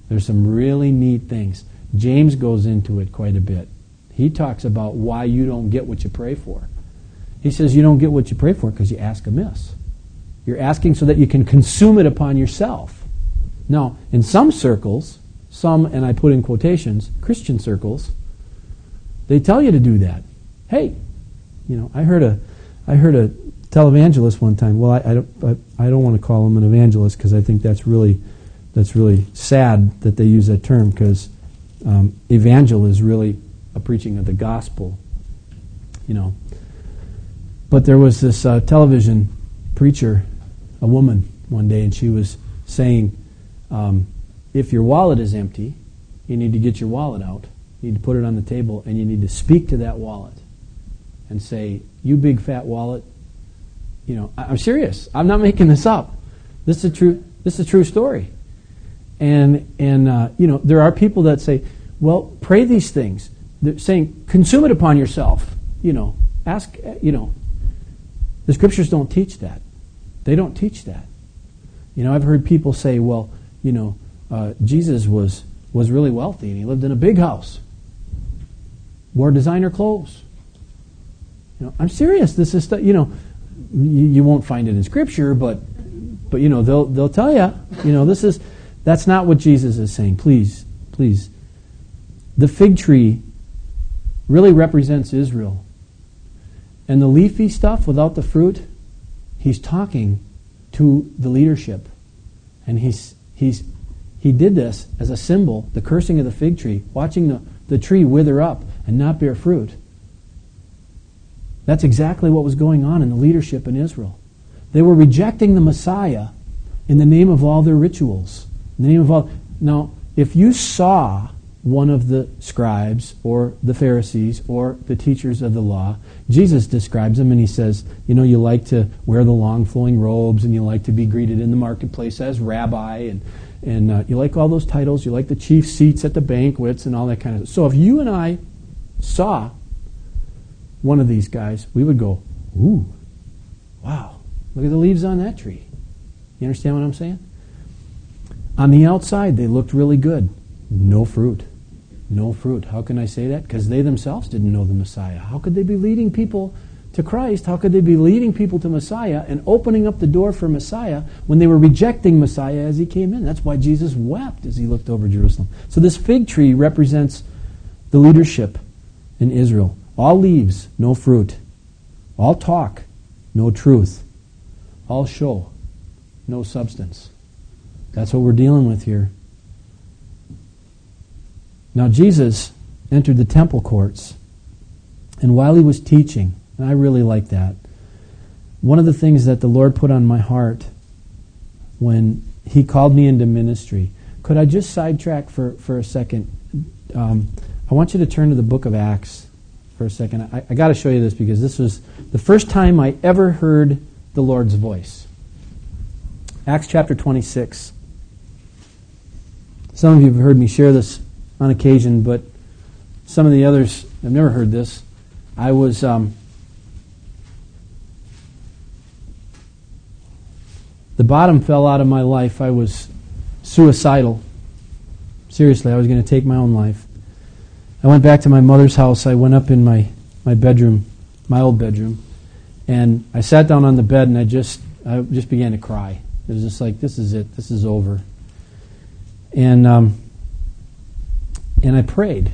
There's some really neat things. James goes into it quite a bit. He talks about why you don't get what you pray for. He says you don't get what you pray for because you ask amiss. You're asking so that you can consume it upon yourself. Now, in some circles, some, and I put in quotations, Christian circles, they tell you to do that. Hey, you know, I heard a, I heard a televangelist one time. Well, I, I don't, I, I don't want to call him an evangelist because I think that's really, that's really sad that they use that term because um, evangel is really a preaching of the gospel. You know, but there was this uh, television preacher, a woman, one day, and she was saying, um, if your wallet is empty, you need to get your wallet out. You need to put it on the table, and you need to speak to that wallet and say, "You big fat wallet." You know, I'm serious. I'm not making this up. This is a true. This is a true story. And and uh, you know, there are people that say, "Well, pray these things." They're saying, "Consume it upon yourself." You know, ask. You know, the scriptures don't teach that. They don't teach that. You know, I've heard people say, "Well, you know, uh, Jesus was was really wealthy and he lived in a big house, wore designer clothes." Know, I'm serious. This is, you know, you, you won't find it in Scripture, but, but you know, they'll they'll tell you, you know, this is that's not what Jesus is saying. Please, please. The fig tree really represents Israel, and the leafy stuff without the fruit, he's talking to the leadership, and he's he's he did this as a symbol, the cursing of the fig tree, watching the, the tree wither up and not bear fruit. That's exactly what was going on in the leadership in Israel. They were rejecting the Messiah in the name of all their rituals. In the name of all. Now, if you saw one of the scribes or the Pharisees or the teachers of the law, Jesus describes them and he says, you know, you like to wear the long flowing robes and you like to be greeted in the marketplace as rabbi and and uh, you like all those titles, you like the chief seats at the banquets and all that kind of stuff. So if you and I saw one of these guys, we would go, ooh, wow, look at the leaves on that tree. You understand what I'm saying? On the outside, they looked really good. No fruit. No fruit. How can I say that? Because they themselves didn't know the Messiah. How could they be leading people to Christ? How could they be leading people to Messiah and opening up the door for Messiah when they were rejecting Messiah as he came in? That's why Jesus wept as he looked over Jerusalem. So this fig tree represents the leadership in Israel. All leaves, no fruit. All talk, no truth. All show, no substance. That's what we're dealing with here. Now, Jesus entered the temple courts, and while he was teaching, and I really like that, one of the things that the Lord put on my heart when he called me into ministry, could I just sidetrack for, for a second? Um, I want you to turn to the book of Acts for a second. I, I got to show you this because this was the first time I ever heard the Lord's voice. Acts chapter 26. Some of you have heard me share this on occasion, but some of the others have never heard this. I was. Um, the bottom fell out of my life. I was suicidal. Seriously, I was going to take my own life. I went back to my mother's house. I went up in my, my bedroom, my old bedroom, and I sat down on the bed and I just I just began to cry. It was just like, this is it. This is over. And um, and I prayed.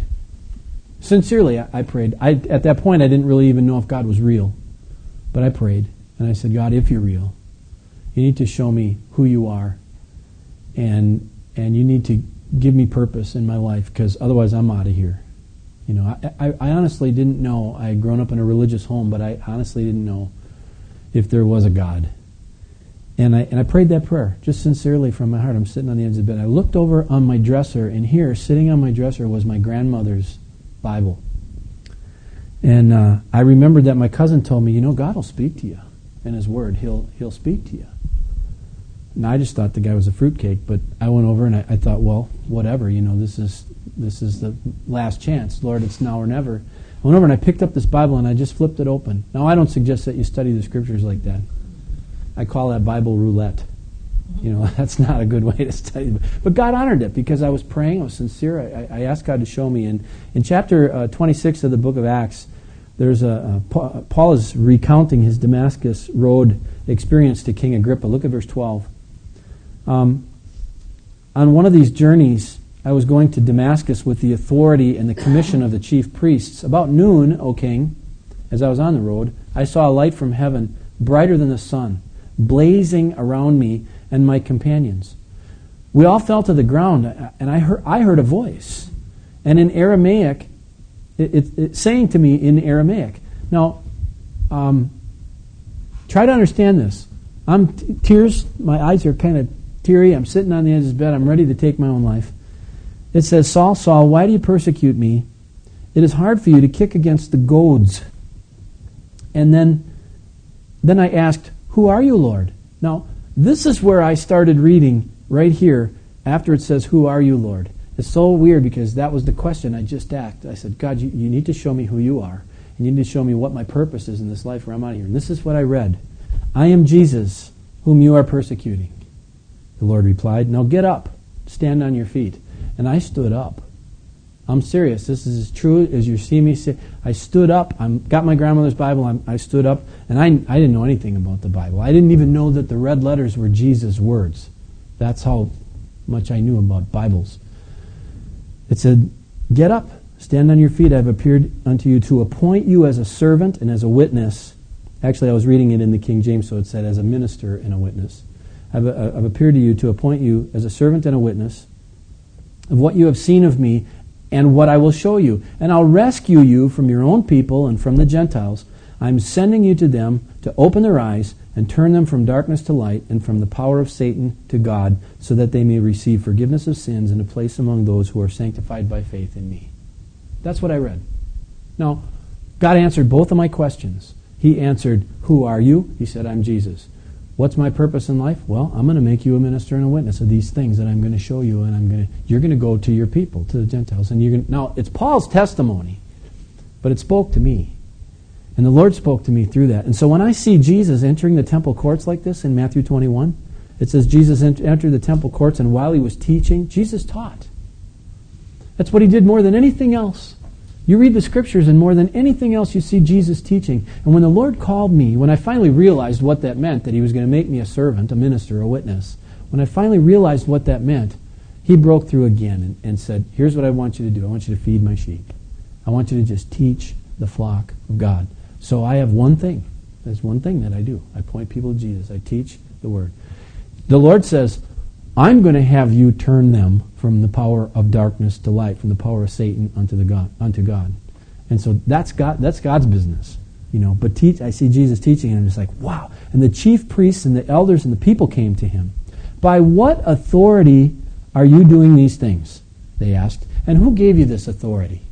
Sincerely, I, I prayed. I, at that point, I didn't really even know if God was real, but I prayed and I said, God, if you're real, you need to show me who you are, and and you need to give me purpose in my life because otherwise I'm out of here. You know, I, I, I, honestly didn't know. I had grown up in a religious home, but I honestly didn't know if there was a God. And I, and I prayed that prayer just sincerely from my heart. I'm sitting on the edge of the bed. I looked over on my dresser, and here, sitting on my dresser, was my grandmother's Bible. And uh, I remembered that my cousin told me, you know, God will speak to you in His Word. He'll He'll speak to you. And I just thought the guy was a fruitcake, but I went over and I, I thought, well, whatever. You know, this is this is the last chance. Lord, it's now or never. I went over and I picked up this Bible and I just flipped it open. Now, I don't suggest that you study the scriptures like that. I call that Bible roulette. You know, that's not a good way to study. But God honored it because I was praying, I was sincere. I, I asked God to show me. And in chapter uh, 26 of the book of Acts, there's a, a, Paul is recounting his Damascus road experience to King Agrippa. Look at verse 12. Um, on one of these journeys, I was going to Damascus with the authority and the commission of the chief priests. About noon, O king, as I was on the road, I saw a light from heaven, brighter than the sun, blazing around me and my companions. We all fell to the ground, and I heard, I heard a voice. And in Aramaic, it, it, it saying to me in Aramaic. Now, um, try to understand this. I'm t- tears, my eyes are kind of teary. I'm sitting on the edge of bed. I'm ready to take my own life. It says, Saul, Saul, why do you persecute me? It is hard for you to kick against the goads. And then, then I asked, Who are you, Lord? Now, this is where I started reading right here after it says, Who are you, Lord? It's so weird because that was the question I just asked. I said, God, you, you need to show me who you are. And you need to show me what my purpose is in this life where I'm out of here. And this is what I read I am Jesus, whom you are persecuting. The Lord replied, Now get up, stand on your feet. And I stood up. I'm serious. This is as true as you see me say. I stood up. I got my grandmother's Bible. I'm, i stood up, and I, I didn't know anything about the Bible. I didn't even know that the red letters were Jesus' words. That's how much I knew about Bibles. It said, Get up, stand on your feet. I have appeared unto you to appoint you as a servant and as a witness. Actually, I was reading it in the King James, so it said, as a minister and a witness. I've, uh, I've appeared to you to appoint you as a servant and a witness of what you have seen of me and what I will show you. And I'll rescue you from your own people and from the Gentiles. I'm sending you to them to open their eyes and turn them from darkness to light and from the power of Satan to God, so that they may receive forgiveness of sins and a place among those who are sanctified by faith in me. That's what I read. Now, God answered both of my questions. He answered, Who are you? He said, I'm Jesus. What's my purpose in life? Well, I'm going to make you a minister and a witness of these things that I'm going to show you, and I'm going to you're going to go to your people, to the Gentiles, and you're going to, now it's Paul's testimony, but it spoke to me, and the Lord spoke to me through that. And so when I see Jesus entering the temple courts like this in Matthew 21, it says Jesus entered the temple courts, and while he was teaching, Jesus taught. That's what he did more than anything else. You read the scriptures, and more than anything else, you see Jesus teaching. And when the Lord called me, when I finally realized what that meant, that He was going to make me a servant, a minister, a witness, when I finally realized what that meant, He broke through again and, and said, Here's what I want you to do I want you to feed my sheep. I want you to just teach the flock of God. So I have one thing. There's one thing that I do. I point people to Jesus. I teach the Word. The Lord says, I'm going to have you turn them from the power of darkness to light, from the power of Satan unto the God, unto God. And so that's God. That's God's business, you know. But teach, I see Jesus teaching, and I'm just like, wow. And the chief priests and the elders and the people came to him. By what authority are you doing these things? They asked. And who gave you this authority?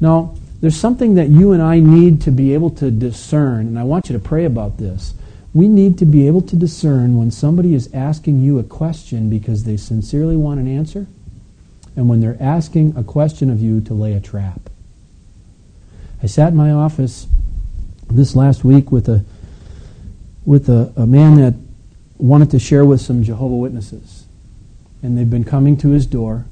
Now, there's something that you and I need to be able to discern, and I want you to pray about this. We need to be able to discern when somebody is asking you a question because they sincerely want an answer, and when they're asking a question of you to lay a trap. I sat in my office this last week with a with a, a man that wanted to share with some Jehovah Witnesses, and they've been coming to his door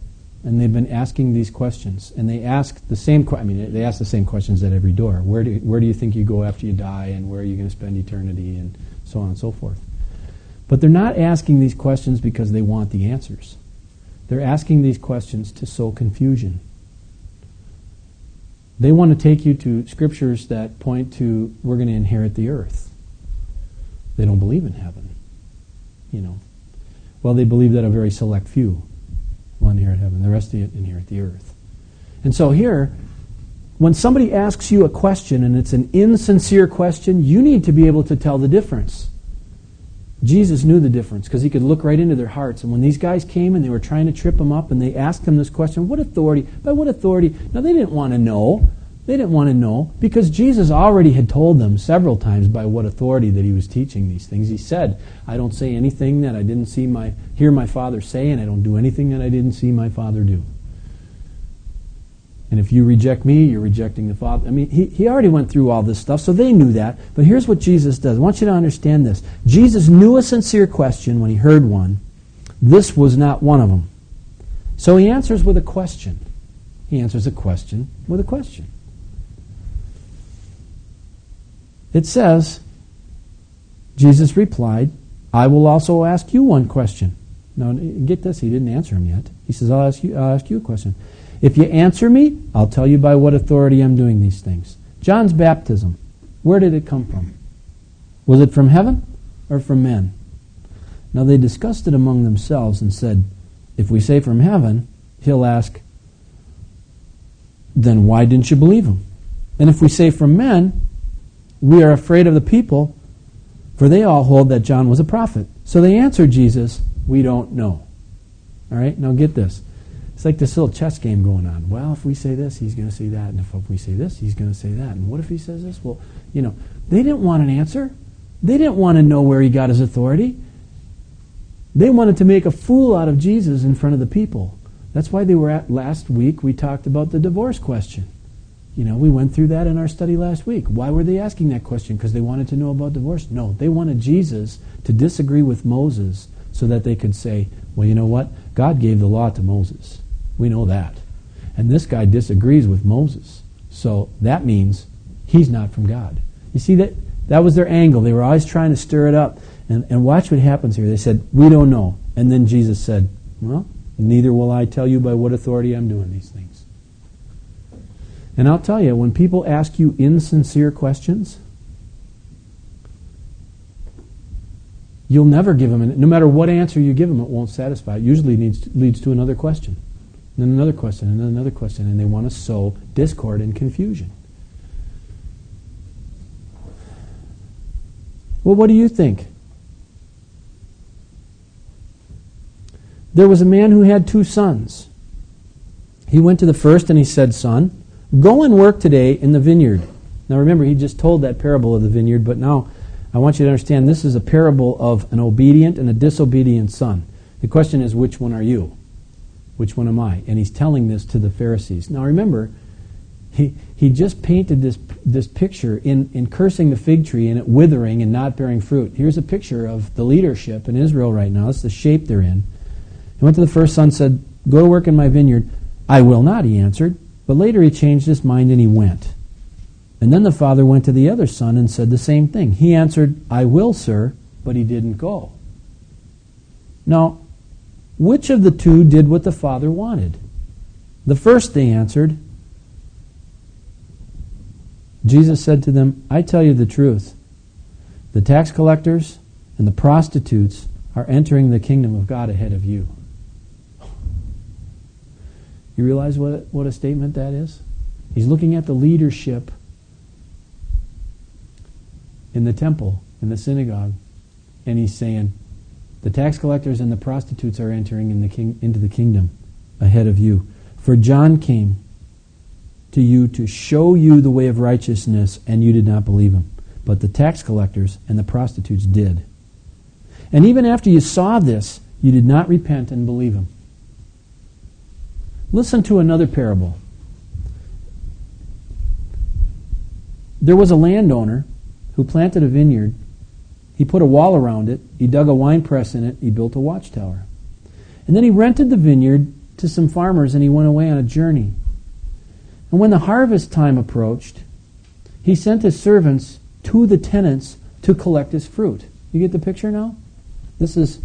and they've been asking these questions. And they ask the same. I mean, they ask the same questions at every door. Where do where do you think you go after you die, and where are you going to spend eternity, and so on and so forth. But they're not asking these questions because they want the answers. They're asking these questions to sow confusion. They want to take you to scriptures that point to we're going to inherit the earth. They don't believe in heaven. You know. Well, they believe that a very select few will inherit heaven. The rest of you inherit the earth. And so here, when somebody asks you a question and it's an insincere question, you need to be able to tell the difference. Jesus knew the difference because he could look right into their hearts. And when these guys came and they were trying to trip him up and they asked him this question, what authority? By what authority? Now, they didn't want to know. They didn't want to know because Jesus already had told them several times by what authority that he was teaching these things. He said, I don't say anything that I didn't see my, hear my Father say, and I don't do anything that I didn't see my Father do. And if you reject me, you're rejecting the Father. I mean, he, he already went through all this stuff, so they knew that. But here's what Jesus does. I want you to understand this. Jesus knew a sincere question when he heard one. This was not one of them. So he answers with a question. He answers a question with a question. It says, Jesus replied, I will also ask you one question. Now, get this, he didn't answer him yet. He says, I'll ask you, I'll ask you a question. If you answer me, I'll tell you by what authority I'm doing these things. John's baptism, where did it come from? Was it from heaven or from men? Now they discussed it among themselves and said, If we say from heaven, he'll ask, Then why didn't you believe him? And if we say from men, we are afraid of the people, for they all hold that John was a prophet. So they answered Jesus, We don't know. All right, now get this. It's like this little chess game going on. Well, if we say this, he's going to say that. And if we say this, he's going to say that. And what if he says this? Well, you know, they didn't want an answer. They didn't want to know where he got his authority. They wanted to make a fool out of Jesus in front of the people. That's why they were at last week we talked about the divorce question. You know, we went through that in our study last week. Why were they asking that question? Because they wanted to know about divorce? No, they wanted Jesus to disagree with Moses so that they could say, well, you know what? God gave the law to Moses. We know that. And this guy disagrees with Moses. So that means he's not from God. You see that that was their angle. They were always trying to stir it up. And, and watch what happens here. They said, We don't know. And then Jesus said, Well, neither will I tell you by what authority I'm doing these things. And I'll tell you, when people ask you insincere questions, you'll never give them, an, no matter what answer you give them, it won't satisfy. It usually leads, leads to another question. And then another question, and then another question, and they want to sow discord and confusion. Well, what do you think? There was a man who had two sons. He went to the first and he said, Son, go and work today in the vineyard. Now remember, he just told that parable of the vineyard, but now I want you to understand this is a parable of an obedient and a disobedient son. The question is, which one are you? Which one am I? And he's telling this to the Pharisees. Now remember, he, he just painted this, this picture in, in cursing the fig tree and it withering and not bearing fruit. Here's a picture of the leadership in Israel right now. It's the shape they're in. He went to the first son said, Go to work in my vineyard. I will not, he answered. But later he changed his mind and he went. And then the father went to the other son and said the same thing. He answered, I will, sir, but he didn't go. Now, which of the two did what the father wanted? The first, they answered. Jesus said to them, I tell you the truth. The tax collectors and the prostitutes are entering the kingdom of God ahead of you. You realize what, what a statement that is? He's looking at the leadership in the temple, in the synagogue, and he's saying, the tax collectors and the prostitutes are entering in the king, into the kingdom ahead of you. For John came to you to show you the way of righteousness, and you did not believe him. But the tax collectors and the prostitutes did. And even after you saw this, you did not repent and believe him. Listen to another parable. There was a landowner who planted a vineyard. He put a wall around it. He dug a wine press in it. He built a watchtower. And then he rented the vineyard to some farmers and he went away on a journey. And when the harvest time approached, he sent his servants to the tenants to collect his fruit. You get the picture now? This is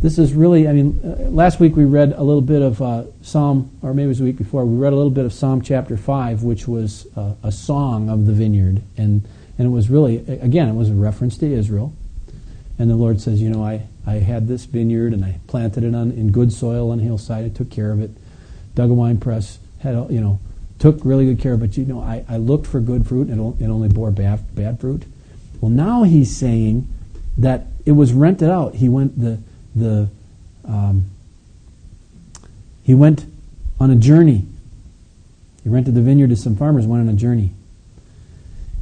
this is really, I mean, uh, last week we read a little bit of uh, Psalm, or maybe it was the week before, we read a little bit of Psalm chapter 5, which was uh, a song of the vineyard. And, and it was really, again, it was a reference to Israel. And the Lord says, you know, I, I had this vineyard and I planted it on, in good soil on a hillside. I took care of it, dug a wine press, had, you know, took really good care of it. But, you know, I, I looked for good fruit and it only bore bad, bad fruit. Well, now he's saying that it was rented out. He went, the, the um, he went on a journey. He rented the vineyard to some farmers, went on a journey.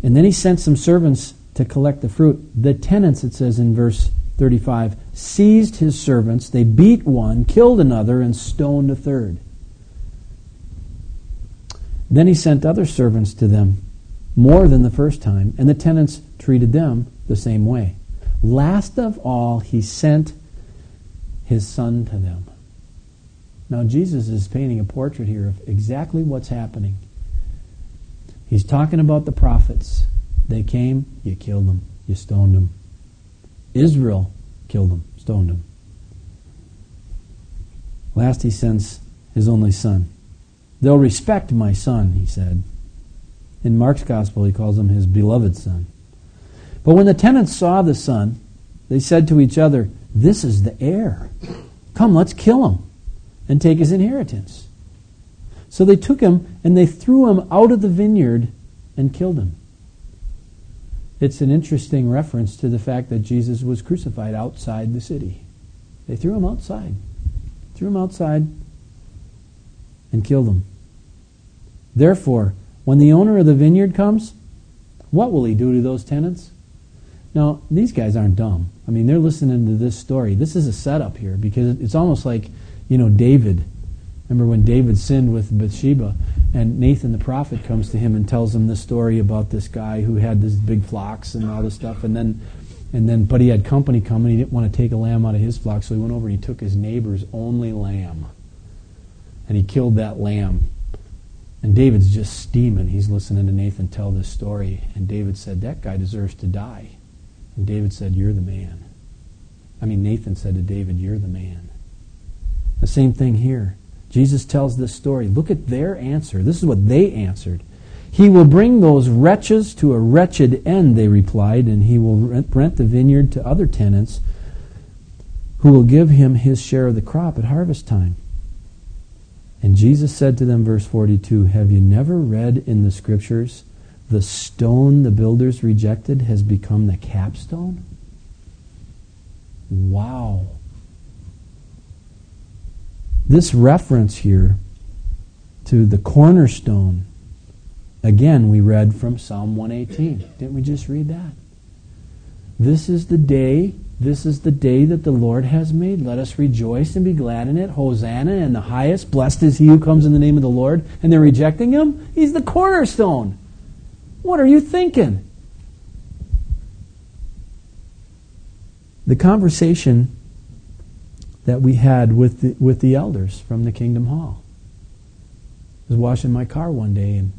And then he sent some servants to collect the fruit. The tenants, it says in verse 35, seized his servants. They beat one, killed another, and stoned a third. Then he sent other servants to them, more than the first time, and the tenants treated them the same way. Last of all, he sent his son to them. Now, Jesus is painting a portrait here of exactly what's happening. He's talking about the prophets. They came, you killed them, you stoned them. Israel killed them, stoned them. Last, he sends his only son. They'll respect my son, he said. In Mark's gospel, he calls him his beloved son. But when the tenants saw the son, they said to each other, this is the heir. Come, let's kill him and take his inheritance. So they took him and they threw him out of the vineyard and killed him. It's an interesting reference to the fact that Jesus was crucified outside the city. They threw him outside. Threw him outside and killed him. Therefore, when the owner of the vineyard comes, what will he do to those tenants? Now, these guys aren't dumb. I mean, they're listening to this story. This is a setup here because it's almost like, you know, David. Remember when David sinned with Bathsheba and Nathan the prophet comes to him and tells him the story about this guy who had these big flocks and all this stuff and then and then but he had company coming he didn't want to take a lamb out of his flock so he went over and he took his neighbor's only lamb and he killed that lamb and David's just steaming he's listening to Nathan tell this story and David said that guy deserves to die and David said, You're the man. I mean, Nathan said to David, You're the man. The same thing here. Jesus tells this story. Look at their answer. This is what they answered. He will bring those wretches to a wretched end, they replied, and he will rent the vineyard to other tenants who will give him his share of the crop at harvest time. And Jesus said to them, verse 42, Have you never read in the scriptures the stone the builders rejected has become the capstone? Wow. This reference here to the cornerstone, again, we read from Psalm 118. Didn't we just read that? This is the day, this is the day that the Lord has made. Let us rejoice and be glad in it. Hosanna in the highest. Blessed is he who comes in the name of the Lord. And they're rejecting him? He's the cornerstone. What are you thinking? The conversation that we had with the, with the elders from the Kingdom Hall. I was washing my car one day, and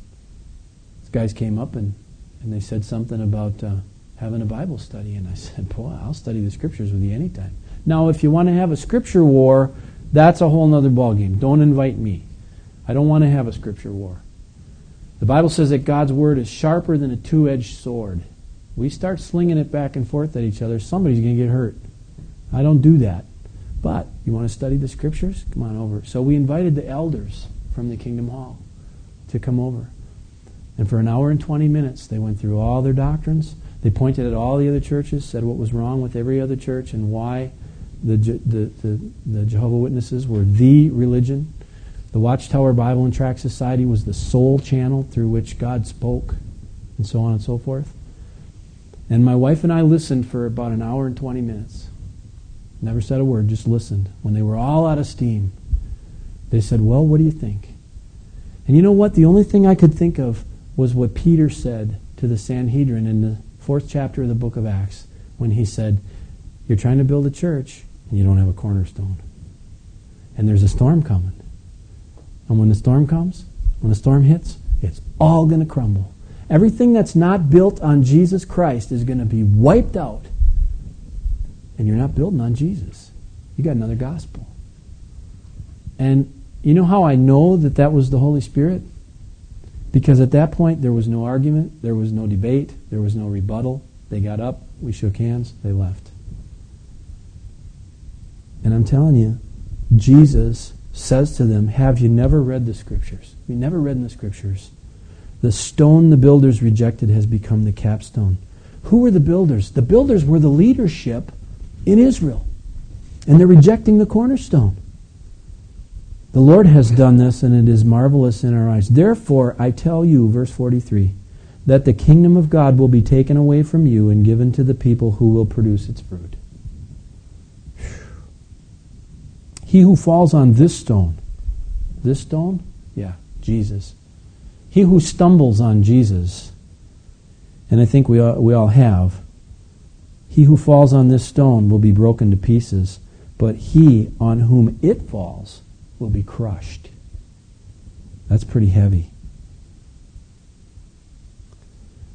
these guys came up and, and they said something about uh, having a Bible study. And I said, Boy, I'll study the scriptures with you anytime. Now, if you want to have a scripture war, that's a whole other ballgame. Don't invite me. I don't want to have a scripture war. The Bible says that God's word is sharper than a two edged sword. We start slinging it back and forth at each other, somebody's going to get hurt. I don't do that. But you want to study the scriptures? Come on over. So we invited the elders from the Kingdom Hall to come over. And for an hour and 20 minutes, they went through all their doctrines. They pointed at all the other churches, said what was wrong with every other church and why the, the, the, the Jehovah Witnesses were the religion. The Watchtower Bible and Tract Society was the sole channel through which God spoke, and so on and so forth. And my wife and I listened for about an hour and 20 minutes. Never said a word, just listened. When they were all out of steam, they said, Well, what do you think? And you know what? The only thing I could think of was what Peter said to the Sanhedrin in the fourth chapter of the book of Acts when he said, You're trying to build a church and you don't have a cornerstone. And there's a storm coming. And when the storm comes, when the storm hits, it's all going to crumble. Everything that's not built on Jesus Christ is going to be wiped out. And you're not building on Jesus. You got another gospel. And you know how I know that that was the Holy Spirit? Because at that point, there was no argument, there was no debate, there was no rebuttal. They got up, we shook hands, they left. And I'm telling you, Jesus says to them, Have you never read the Scriptures? You never read in the Scriptures? The stone the builders rejected has become the capstone. Who were the builders? The builders were the leadership in Israel. And they're rejecting the cornerstone. The Lord has done this, and it is marvelous in our eyes. Therefore, I tell you, verse 43, that the kingdom of God will be taken away from you and given to the people who will produce its fruit. He who falls on this stone, this stone? Yeah, Jesus. He who stumbles on Jesus, and I think we all, we all have, he who falls on this stone will be broken to pieces, but he on whom it falls will be crushed. That's pretty heavy.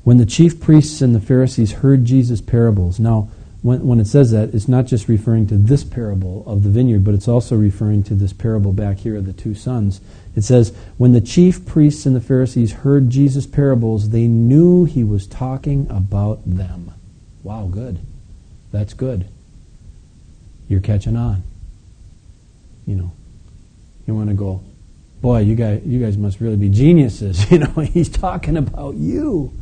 When the chief priests and the Pharisees heard Jesus' parables, now, when, when it says that, it's not just referring to this parable of the vineyard, but it's also referring to this parable back here of the two sons. It says, When the chief priests and the Pharisees heard Jesus' parables, they knew he was talking about them. Wow, good. That's good. You're catching on. You know, you want to go, boy, you guys, you guys must really be geniuses. You know, he's talking about you.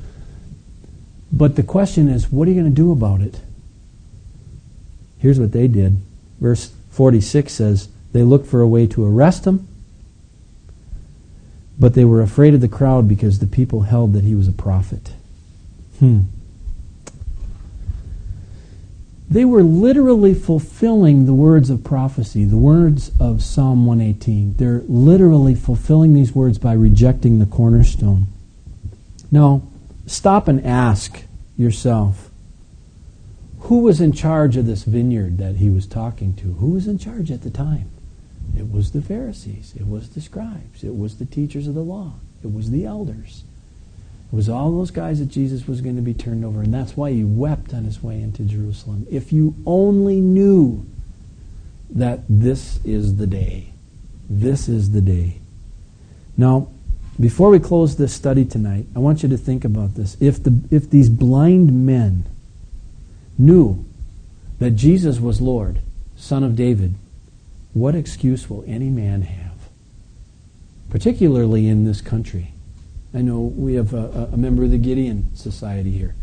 But the question is, what are you going to do about it? Here's what they did. Verse 46 says, They looked for a way to arrest him, but they were afraid of the crowd because the people held that he was a prophet. Hmm. They were literally fulfilling the words of prophecy, the words of Psalm 118. They're literally fulfilling these words by rejecting the cornerstone. Now, stop and ask yourself who was in charge of this vineyard that he was talking to? Who was in charge at the time? It was the Pharisees, it was the scribes, it was the teachers of the law, it was the elders. It was all those guys that Jesus was going to be turned over, and that's why he wept on his way into Jerusalem. If you only knew that this is the day. This is the day. Now, before we close this study tonight, I want you to think about this. If, the, if these blind men knew that Jesus was Lord, Son of David, what excuse will any man have? Particularly in this country. I know we have a, a, member of the Gideon Society here.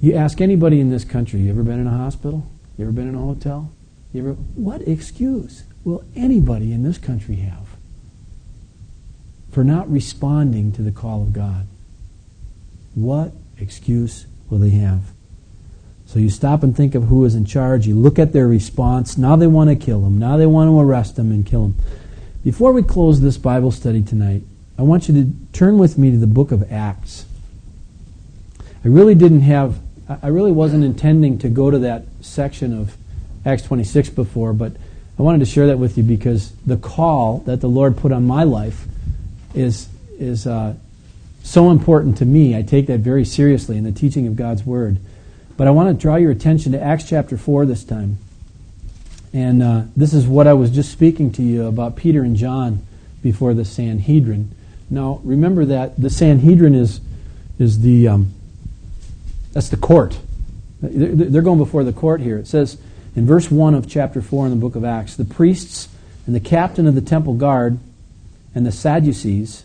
You ask anybody in this country, you ever been in a hospital? You ever been in a hotel? You ever, what excuse will anybody in this country have for not responding to the call of God? What excuse will they have? So you stop and think of who is in charge. You look at their response. Now they want to kill him. Now they want to arrest him and kill him. Before we close this Bible study tonight, I want you to turn with me to the book of Acts. I really didn't have, I really wasn't intending to go to that section of Acts 26 before, but I wanted to share that with you because the call that the Lord put on my life is, is uh, so important to me. I take that very seriously in the teaching of God's Word. But I want to draw your attention to Acts chapter 4 this time. And uh, this is what I was just speaking to you about Peter and John before the Sanhedrin. Now, remember that the Sanhedrin is, is the, um, that's the court. They're going before the court here. It says in verse 1 of chapter 4 in the book of Acts the priests and the captain of the temple guard and the Sadducees.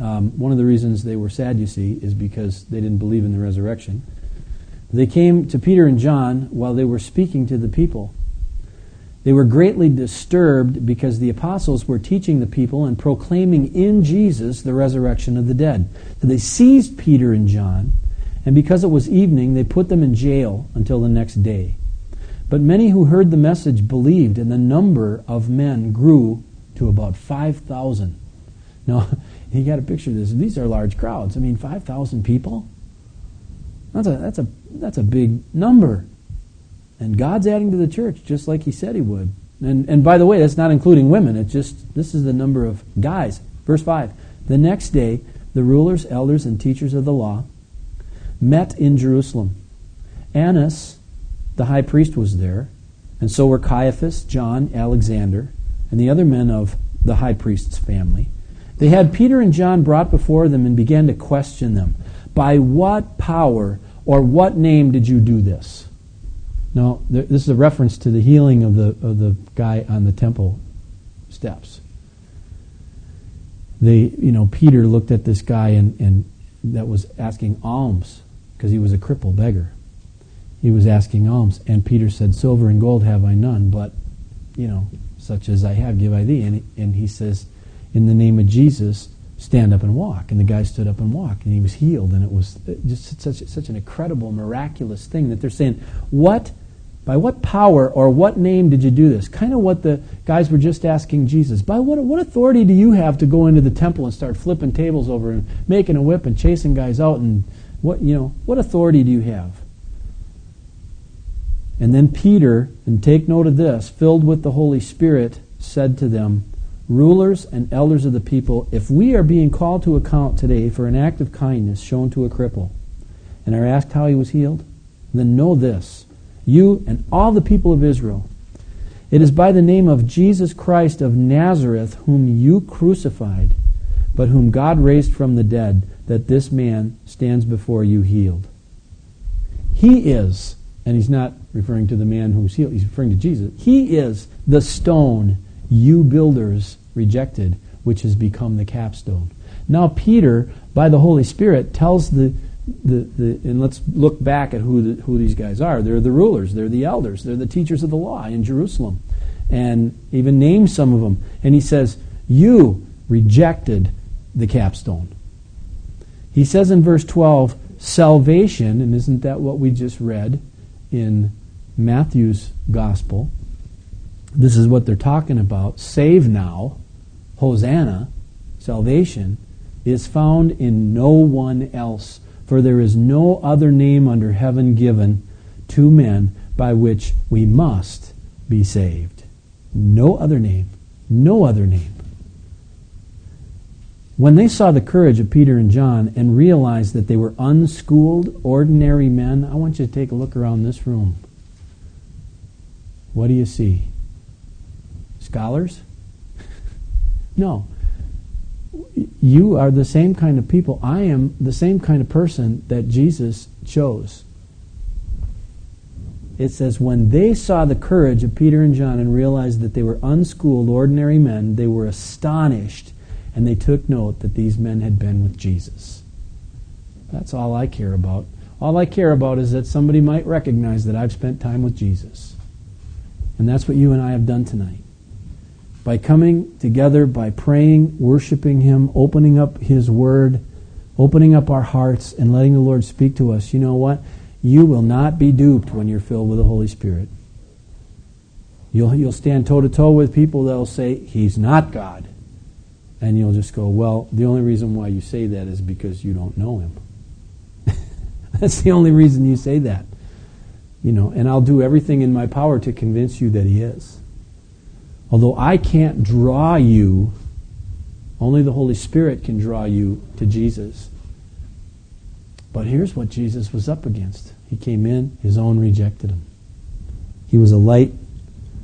Um, one of the reasons they were Sadducee is because they didn't believe in the resurrection. They came to Peter and John while they were speaking to the people. They were greatly disturbed because the apostles were teaching the people and proclaiming in Jesus the resurrection of the dead. So they seized Peter and John, and because it was evening, they put them in jail until the next day. But many who heard the message believed, and the number of men grew to about 5,000. Now, you got to picture this. These are large crowds. I mean, 5,000 people? That's a, that's a, that's a big number. And God's adding to the church just like He said He would. And, and by the way, that's not including women. It's just, this is the number of guys. Verse 5 The next day, the rulers, elders, and teachers of the law met in Jerusalem. Annas, the high priest, was there, and so were Caiaphas, John, Alexander, and the other men of the high priest's family. They had Peter and John brought before them and began to question them. By what power or what name did you do this? Now, this is a reference to the healing of the, of the guy on the temple steps. They, you know, Peter looked at this guy and, and that was asking alms because he was a crippled beggar. He was asking alms, and Peter said, "Silver and gold have I none, but you know, such as I have, give I thee." And, and he says, "In the name of Jesus, stand up and walk. And the guy stood up and walked, and he was healed. And it was just such, such an incredible, miraculous thing that they're saying, What, by what power or what name did you do this? Kind of what the guys were just asking Jesus. By what, what authority do you have to go into the temple and start flipping tables over and making a whip and chasing guys out? And what, you know, what authority do you have? And then Peter, and take note of this, filled with the Holy Spirit, said to them, rulers and elders of the people, if we are being called to account today for an act of kindness shown to a cripple, and are asked how he was healed, then know this, you and all the people of Israel, it is by the name of Jesus Christ of Nazareth, whom you crucified, but whom God raised from the dead, that this man stands before you healed. He is, and he's not referring to the man who's healed, he's referring to Jesus. He is the stone you builders rejected, which has become the capstone. Now, Peter, by the Holy Spirit, tells the, the, the and let's look back at who, the, who these guys are. They're the rulers, they're the elders, they're the teachers of the law in Jerusalem. And even names some of them. And he says, You rejected the capstone. He says in verse 12, salvation, and isn't that what we just read in Matthew's gospel? This is what they're talking about. Save now, Hosanna, salvation, is found in no one else. For there is no other name under heaven given to men by which we must be saved. No other name. No other name. When they saw the courage of Peter and John and realized that they were unschooled, ordinary men, I want you to take a look around this room. What do you see? scholars? no. You are the same kind of people. I am the same kind of person that Jesus chose. It says, when they saw the courage of Peter and John and realized that they were unschooled, ordinary men, they were astonished and they took note that these men had been with Jesus. That's all I care about. All I care about is that somebody might recognize that I've spent time with Jesus. And that's what you and I have done tonight by coming together, by praying, worshiping Him, opening up His Word, opening up our hearts, and letting the Lord speak to us, you know what? You will not be duped when you're filled with the Holy Spirit. You'll, you'll stand toe to toe with people that'll say, He's not God. And you'll just go, Well, the only reason why you say that is because you don't know Him. That's the only reason you say that. You know, and I'll do everything in my power to convince you that He is. Although I can't draw you Only the Holy Spirit can draw you to Jesus. But here's what Jesus was up against. He came in, his own rejected him. He was a light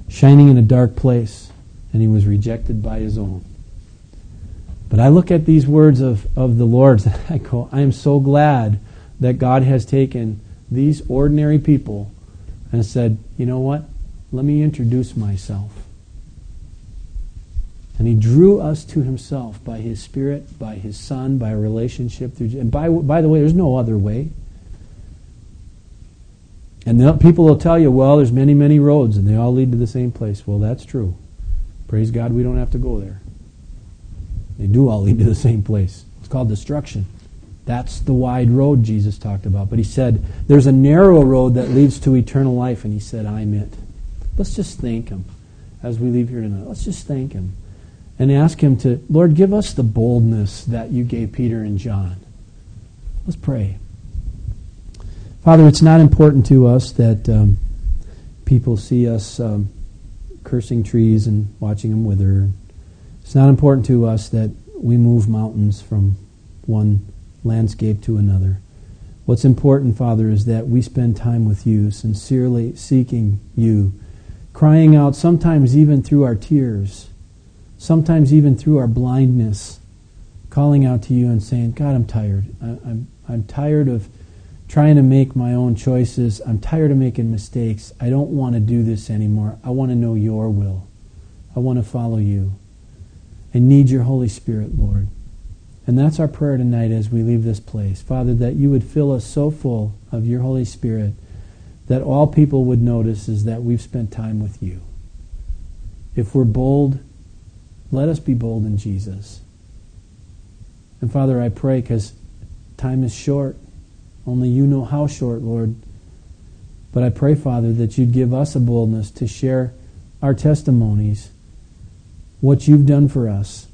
shining in a dark place, and he was rejected by his own. But I look at these words of, of the Lord's and I go, I am so glad that God has taken these ordinary people and said, you know what? Let me introduce myself. And he drew us to himself by his Spirit, by his Son, by a relationship through. And by, by the way, there's no other way. And people will tell you, well, there's many, many roads, and they all lead to the same place. Well, that's true. Praise God, we don't have to go there. They do all lead to the same place. It's called destruction. That's the wide road Jesus talked about. But he said, there's a narrow road that leads to eternal life, and he said, I'm it. Let's just thank him as we leave here tonight. Let's just thank him and ask him to, Lord, give us the boldness that you gave Peter and John. Let's pray. Father, it's not important to us that um, people see us um, cursing trees and watching them wither. It's not important to us that we move mountains from one landscape to another. What's important, Father, is that we spend time with you, sincerely seeking you, crying out sometimes even through our tears, sometimes even through our blindness, calling out to you and saying, God, I'm tired. I, I'm, I'm tired of trying to make my own choices. I'm tired of making mistakes. I don't want to do this anymore. I want to know your will. I want to follow you. I need your Holy Spirit, Lord. And that's our prayer tonight as we leave this place. Father, that you would fill us so full of your Holy Spirit that all people would notice is that we've spent time with you. If we're bold, let us be bold in Jesus. And Father, I pray because time is short. Only you know how short, Lord. But I pray, Father, that you'd give us a boldness to share our testimonies, what you've done for us.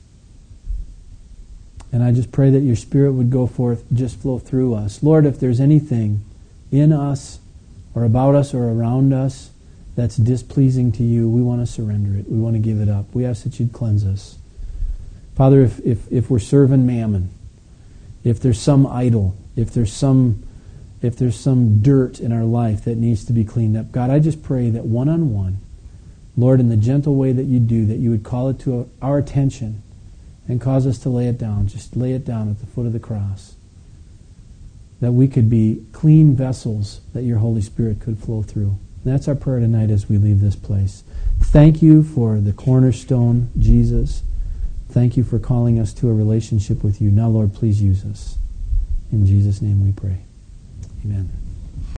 And I just pray that your Spirit would go forth, just flow through us. Lord, if there's anything in us or about us or around us that's displeasing to you, we want to surrender it. We want to give it up. We ask that you'd cleanse us. Father, if, if, if we're serving mammon, if there's some idol, if there's some if there's some dirt in our life that needs to be cleaned up, God, I just pray that one on one, Lord, in the gentle way that you do, that you would call it to our attention and cause us to lay it down. Just lay it down at the foot of the cross. That we could be clean vessels that your Holy Spirit could flow through. That's our prayer tonight as we leave this place. Thank you for the cornerstone, Jesus. Thank you for calling us to a relationship with you. Now, Lord, please use us. In Jesus' name we pray. Amen.